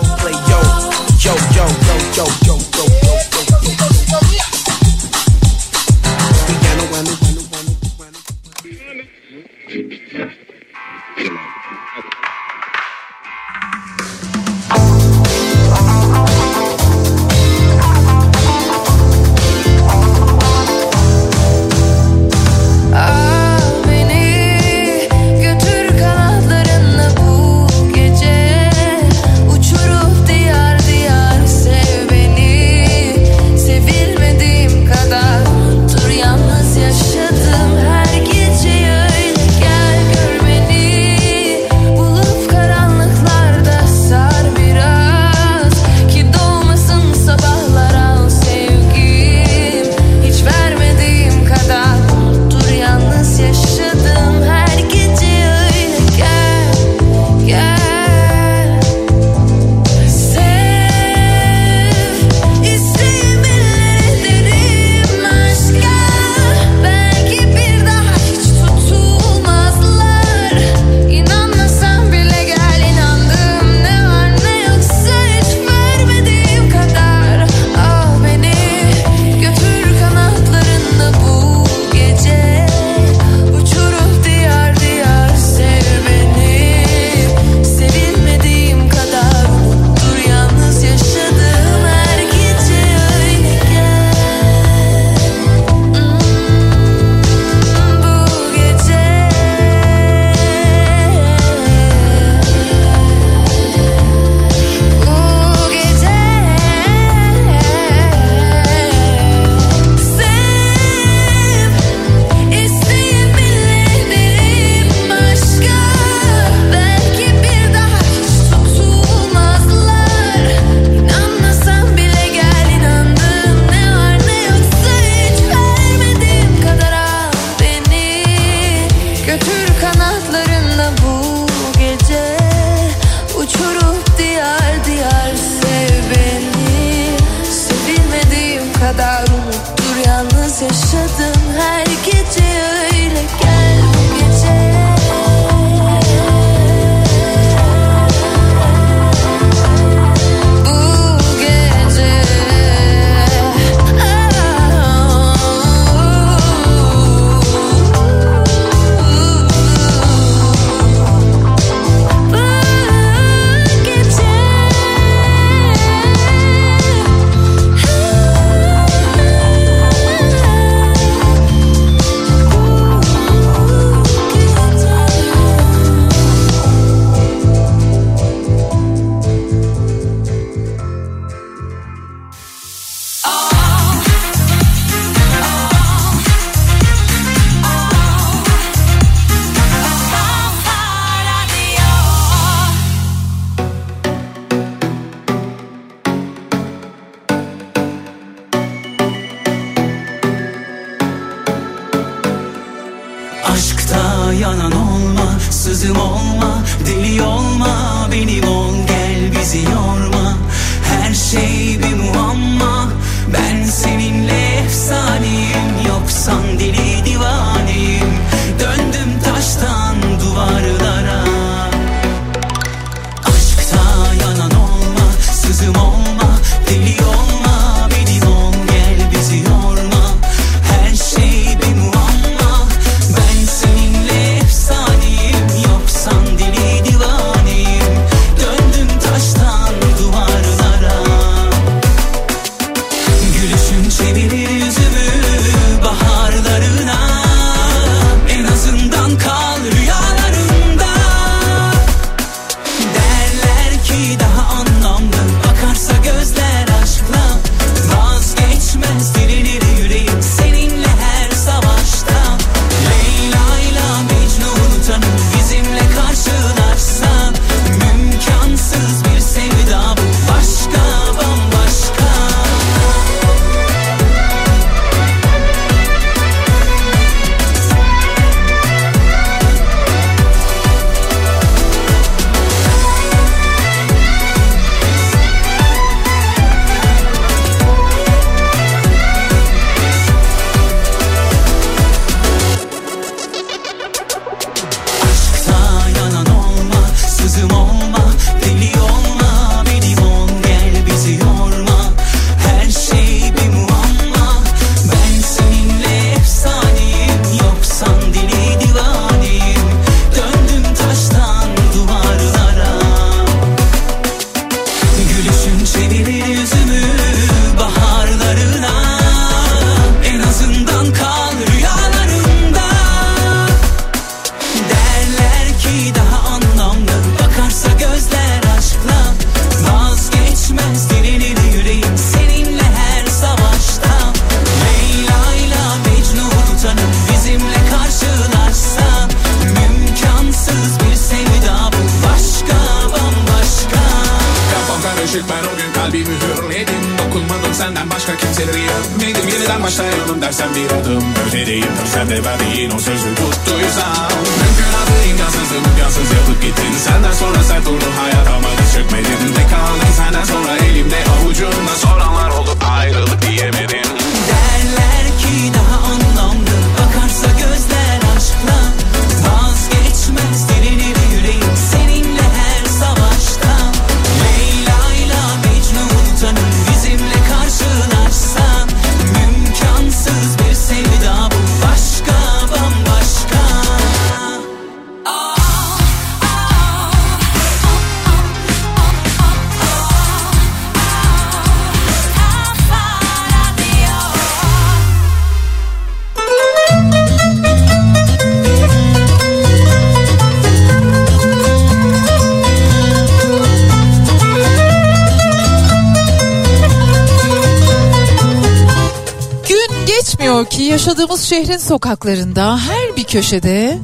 Şehrin sokaklarında her bir köşede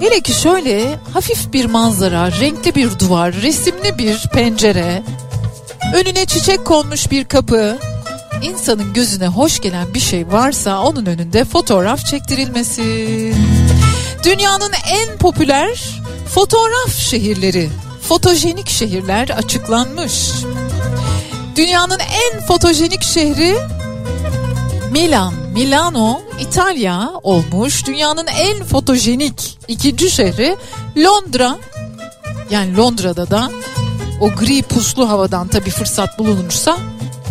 hele ki şöyle hafif bir manzara, renkli bir duvar, resimli bir pencere, önüne çiçek konmuş bir kapı, insanın gözüne hoş gelen bir şey varsa onun önünde fotoğraf çektirilmesi. Dünyanın en popüler fotoğraf şehirleri, fotojenik şehirler açıklanmış. Dünyanın en fotojenik şehri Milan, Milano, İtalya olmuş. Dünyanın en fotojenik ikinci şehri Londra. Yani Londra'da da o gri puslu havadan tabii fırsat bulunursa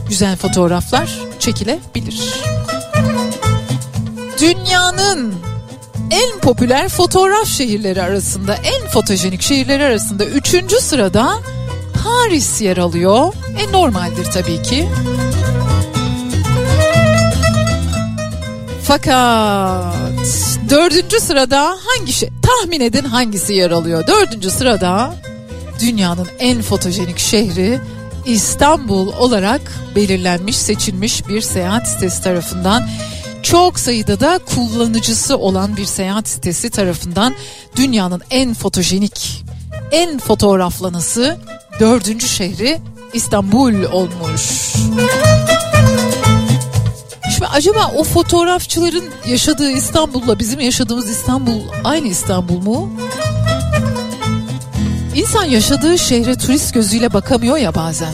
güzel fotoğraflar çekilebilir. Dünyanın en popüler fotoğraf şehirleri arasında, en fotojenik şehirleri arasında üçüncü sırada Paris yer alıyor. E normaldir tabii ki. Fakat dördüncü sırada hangi şey? Tahmin edin hangisi yer alıyor? Dördüncü sırada dünyanın en fotojenik şehri İstanbul olarak belirlenmiş, seçilmiş bir seyahat sitesi tarafından. Çok sayıda da kullanıcısı olan bir seyahat sitesi tarafından dünyanın en fotojenik, en fotoğraflanısı dördüncü şehri İstanbul olmuş. Şimdi acaba o fotoğrafçıların yaşadığı İstanbul'la bizim yaşadığımız İstanbul aynı İstanbul mu? İnsan yaşadığı şehre turist gözüyle bakamıyor ya bazen.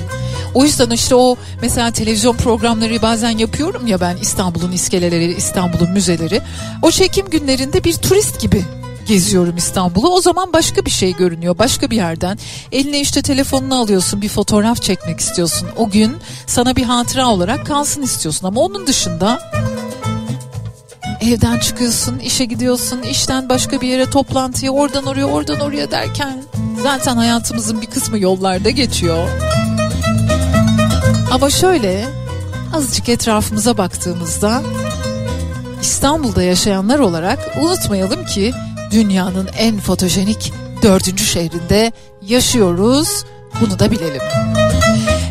O yüzden işte o mesela televizyon programları bazen yapıyorum ya ben İstanbul'un iskeleleri, İstanbul'un müzeleri. O çekim günlerinde bir turist gibi geziyorum İstanbul'u. O zaman başka bir şey görünüyor. Başka bir yerden. Eline işte telefonunu alıyorsun. Bir fotoğraf çekmek istiyorsun. O gün sana bir hatıra olarak kalsın istiyorsun. Ama onun dışında evden çıkıyorsun, işe gidiyorsun, işten başka bir yere toplantıya, oradan oraya, oradan oraya derken zaten hayatımızın bir kısmı yollarda geçiyor. Ama şöyle azıcık etrafımıza baktığımızda İstanbul'da yaşayanlar olarak unutmayalım ki dünyanın en fotojenik dördüncü şehrinde yaşıyoruz. Bunu da bilelim.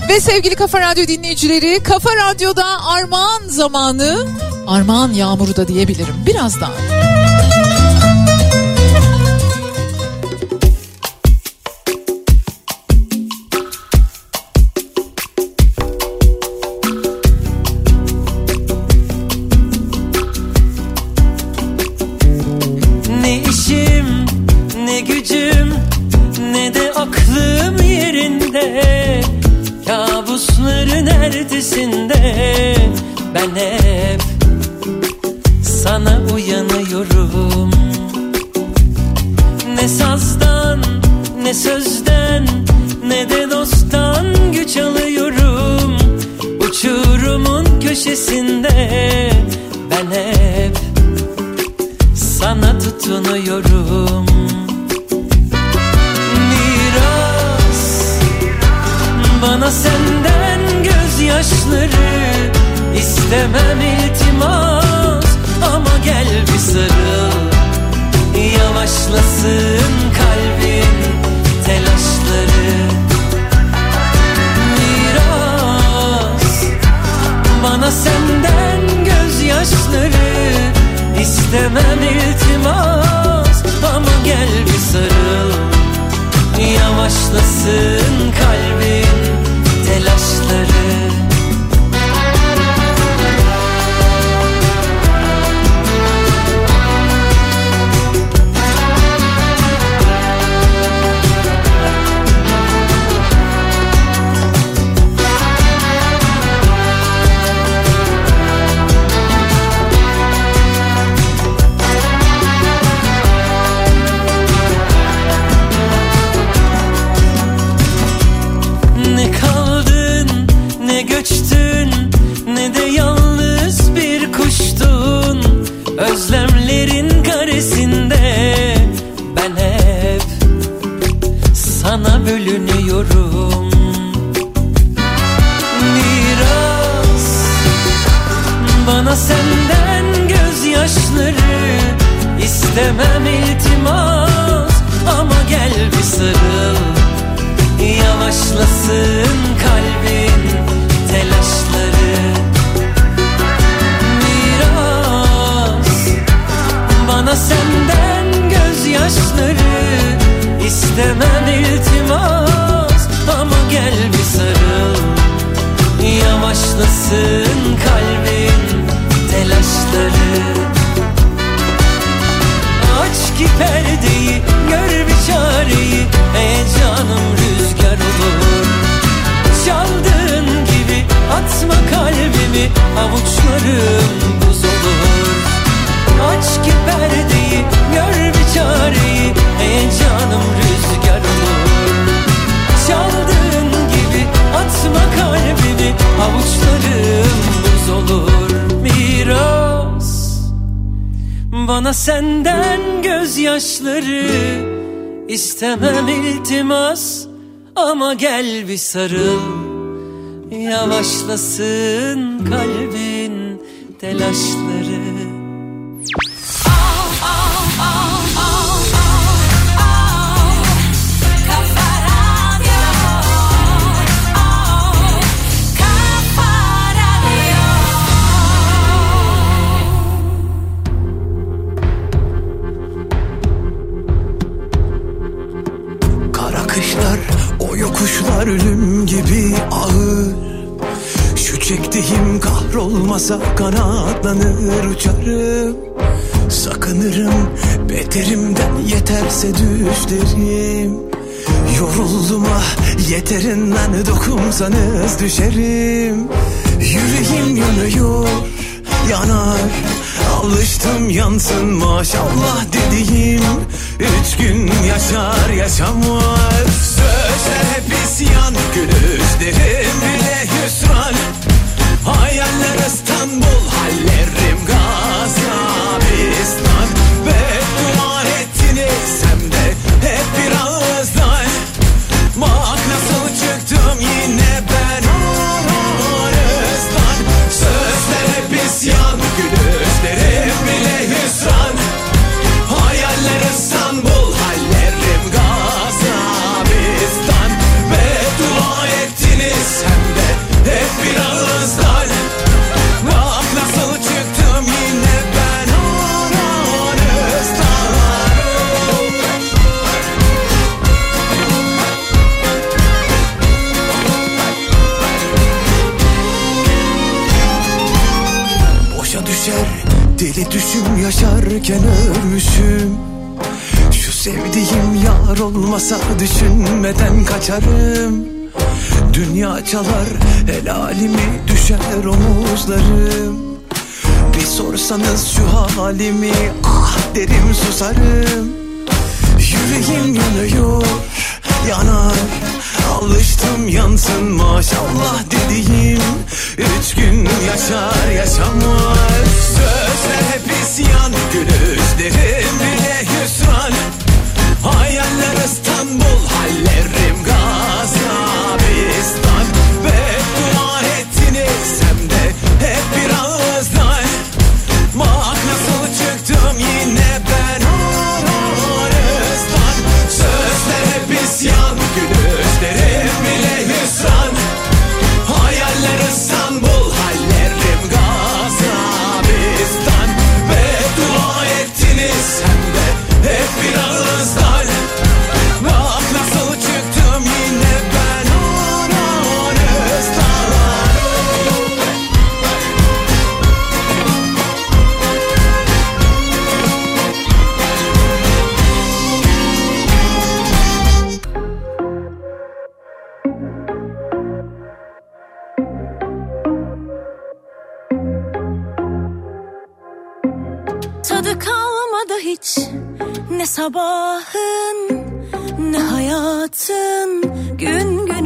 Ve sevgili Kafa Radyo dinleyicileri Kafa Radyo'da armağan zamanı armağan yağmuru da diyebilirim birazdan. Ertesinde ben hep sana uyanıyorum. Ne sazdan ne sözden ne de dosttan güç alıyorum. Uçurumun köşesinde ben hep sana tutunuyorum istemem iltimas ama gel bir sarıl. Yavaşlasın kalbin telaşları. Miras bana senden gözyaşları. İstemem iltimas ama gel bir sarıl. Yavaşlasın gel Düşerim Yüreğim yanıyor Yanar. Alıştım yansın maşallah dediğim Üç gün yaşar yaşamaz. Sözler hep isyan Gülüşlerim bile hüsran. Hayaller İstanbul Hallerim gazlar yaşarken ölmüşüm. Şu sevdiğim yar olmasa düşünmeden kaçarım. Dünya çalar el alimi düşer omuzlarım. Bir sorsanız şu halimi ah derim susarım. Yüreğim yanıyor yanar. Alıştım yansın maşallah dediğim. Üç gün yaşar yaşamaz. Sözler hep isyan Gündüzlerim bile hüsran. Hayaller İstanbul Hallerim Gazabistan. Beddua ettiniz hem de hep bir ağızdan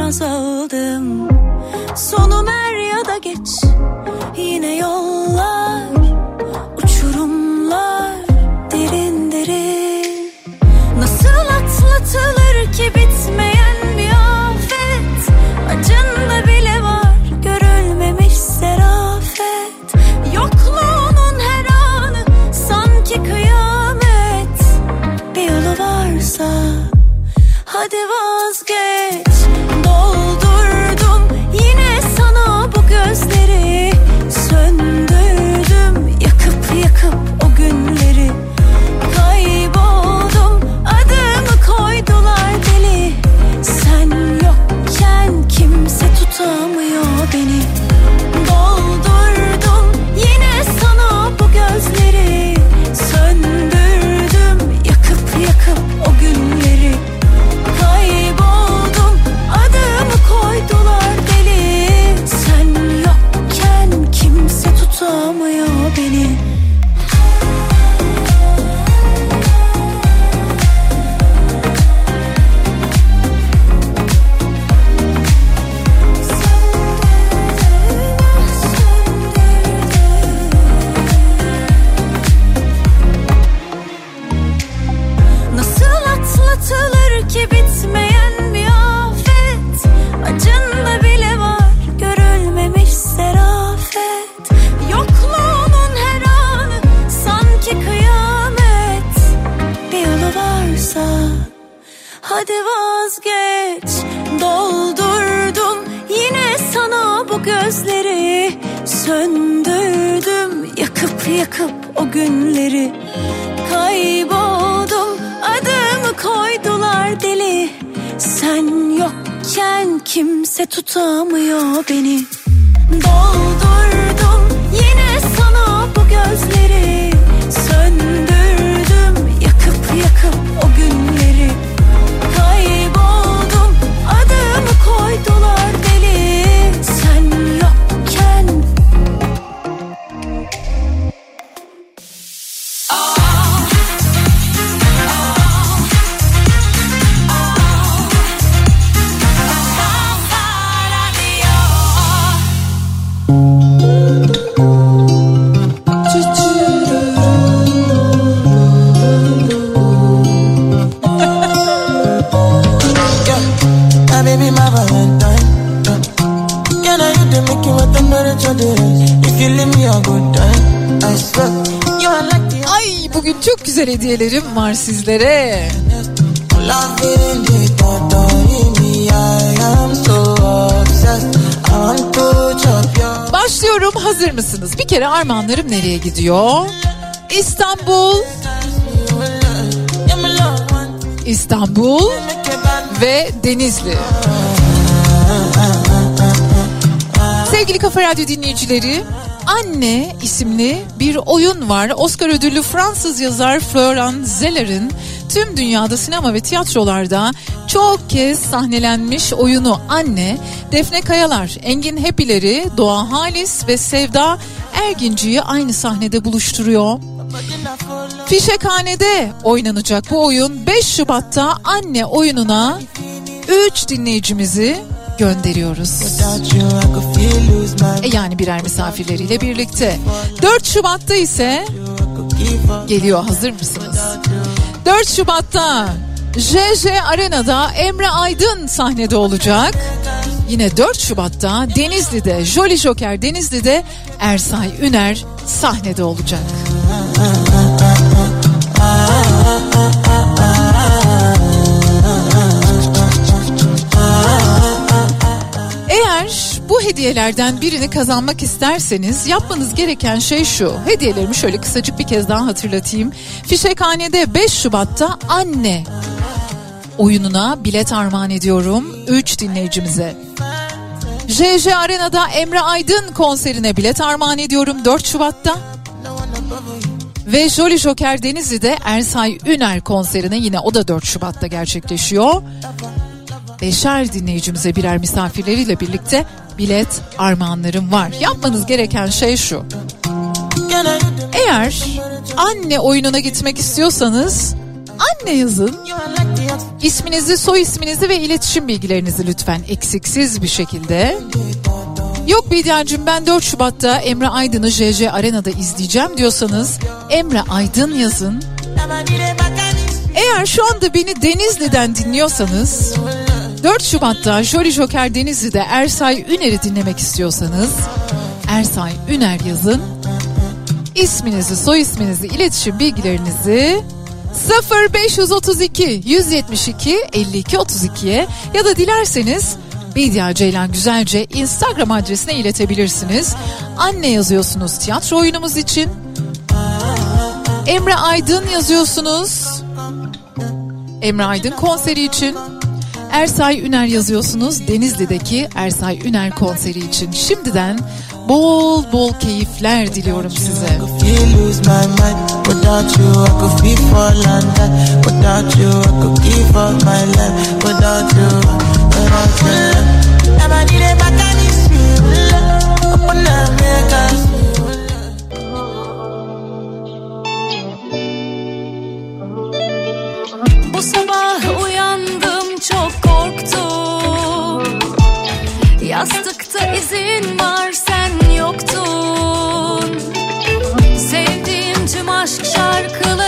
olmaz oldum Sonum er ya da geç. Chop your Başlıyorum hazır mısınız? Bir kere armağanlarım nereye gidiyor? İstanbul. İstanbul ve Denizli. Sevgili Kafa Radyo dinleyicileri, Anne isimli bir oyun var. Oscar ödüllü Fransız yazar Florent Zeller'in tüm dünyada sinema ve tiyatrolarda çok kez sahnelenmiş oyunu Anne, Defne Kayalar, Engin Hepileri, Doğa Halis ve Sevda Erginci'yi aynı sahnede buluştururuyor. Fişekhane'de oynanacak bu oyun 5 Şubat'ta anne oyununa 3 dinleyicimizi gönderiyoruz. E yani birer misafirleriyle birlikte. 4 Şubat'ta ise geliyor hazır mısınız? 4 Şubat'ta JJ Arena'da Emre Aydın sahnede olacak. Yine 4 Şubat'ta Denizli'de Jolly Joker Denizli'de Ersay Üner sahnede olacak. Bu hediyelerden birini kazanmak isterseniz yapmanız gereken şey şu. Hediyelerimi şöyle kısacık bir kez daha hatırlatayım. Fişekhane'de 5 Şubat'ta anne oyununa bilet armağan ediyorum 3 dinleyicimize. JJ Arena'da Emre Aydın konserine bilet armağan ediyorum 4 Şubat'ta. Ve Jolly Joker Denizli'de Ersay Üner konserine yine o da 4 Şubat'ta gerçekleşiyor. Beşer dinleyicimize birer misafirleriyle birlikte bilet armağanlarım var. Yapmanız gereken şey şu. Eğer anne oyununa gitmek istiyorsanız anne yazın. İsminizi, soy isminizi ve iletişim bilgilerinizi lütfen eksiksiz bir şekilde. Yok Bediacığım ben 4 Şubat'ta Emre Aydın'ı JJ Arena'da izleyeceğim diyorsanız Emre Aydın yazın. Eğer şu anda beni Denizli'den dinliyorsanız 4 Şubat'ta Jolly Joker Denizli'de Ersay Üner'i dinlemek istiyorsanız Ersay Üner yazın. İsminizi, soy isminizi, iletişim bilgilerinizi 0532 172 52 32'ye ya da dilerseniz Bedia Ceylan Güzelce Instagram adresine iletebilirsiniz. Anne yazıyorsunuz tiyatro oyunumuz için. Emre Aydın yazıyorsunuz. Emre Aydın konseri için. Ersay Üner yazıyorsunuz Denizli'deki Ersay Üner konseri için. Şimdiden bol bol keyifler diliyorum size. feel lose İzin var sen yoktun. Sevdiğim tüm aşk şarkıları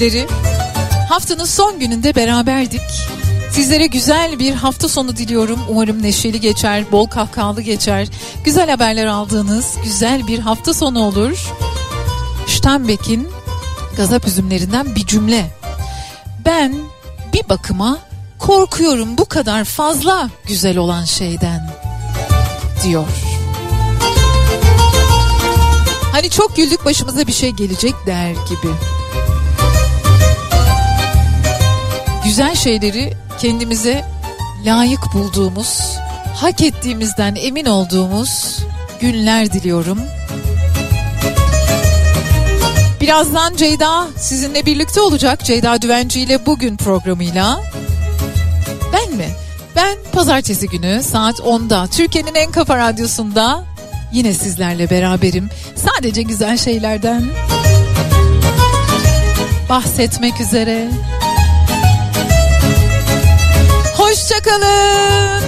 dinleyicileri, haftanın son gününde beraberdik. Sizlere güzel bir hafta sonu diliyorum. Umarım neşeli geçer, bol kahkahalı geçer. Güzel haberler aldığınız güzel bir hafta sonu olur. Steinbeck'in gazap üzümlerinden bir cümle. Ben bir bakıma korkuyorum bu kadar fazla güzel olan şeyden diyor. Hani çok güldük başımıza bir şey gelecek der gibi. Güzel şeyleri kendimize layık bulduğumuz, hak ettiğimizden emin olduğumuz günler diliyorum. Birazdan Ceyda sizinle birlikte olacak. Ceyda Düvenci ile bugün programıyla. Ben mi? Ben pazartesi günü saat 10'da Türkiye'nin en kafa radyosunda yine sizlerle beraberim. Sadece güzel şeylerden bahsetmek üzere. Hoşçakalın.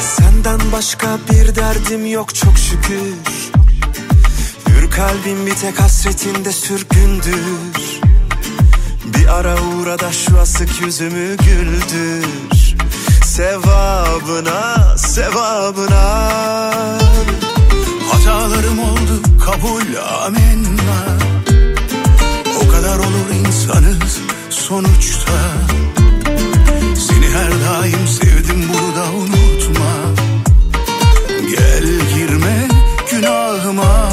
Senden başka bir derdim yok çok şükür. Hür kalbim bir tek hasretinde sürgündür. Bir ara uğra da şu asık yüzümü güldür. Sevabına, sevabına. Hatalarım oldu kabul amenna. O kadar olur insanız sonuçta. Seni her daim sevdim bunu da unutma. Gel girme günahıma.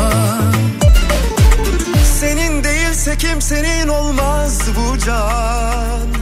Senin değilse kimsenin olmaz bu can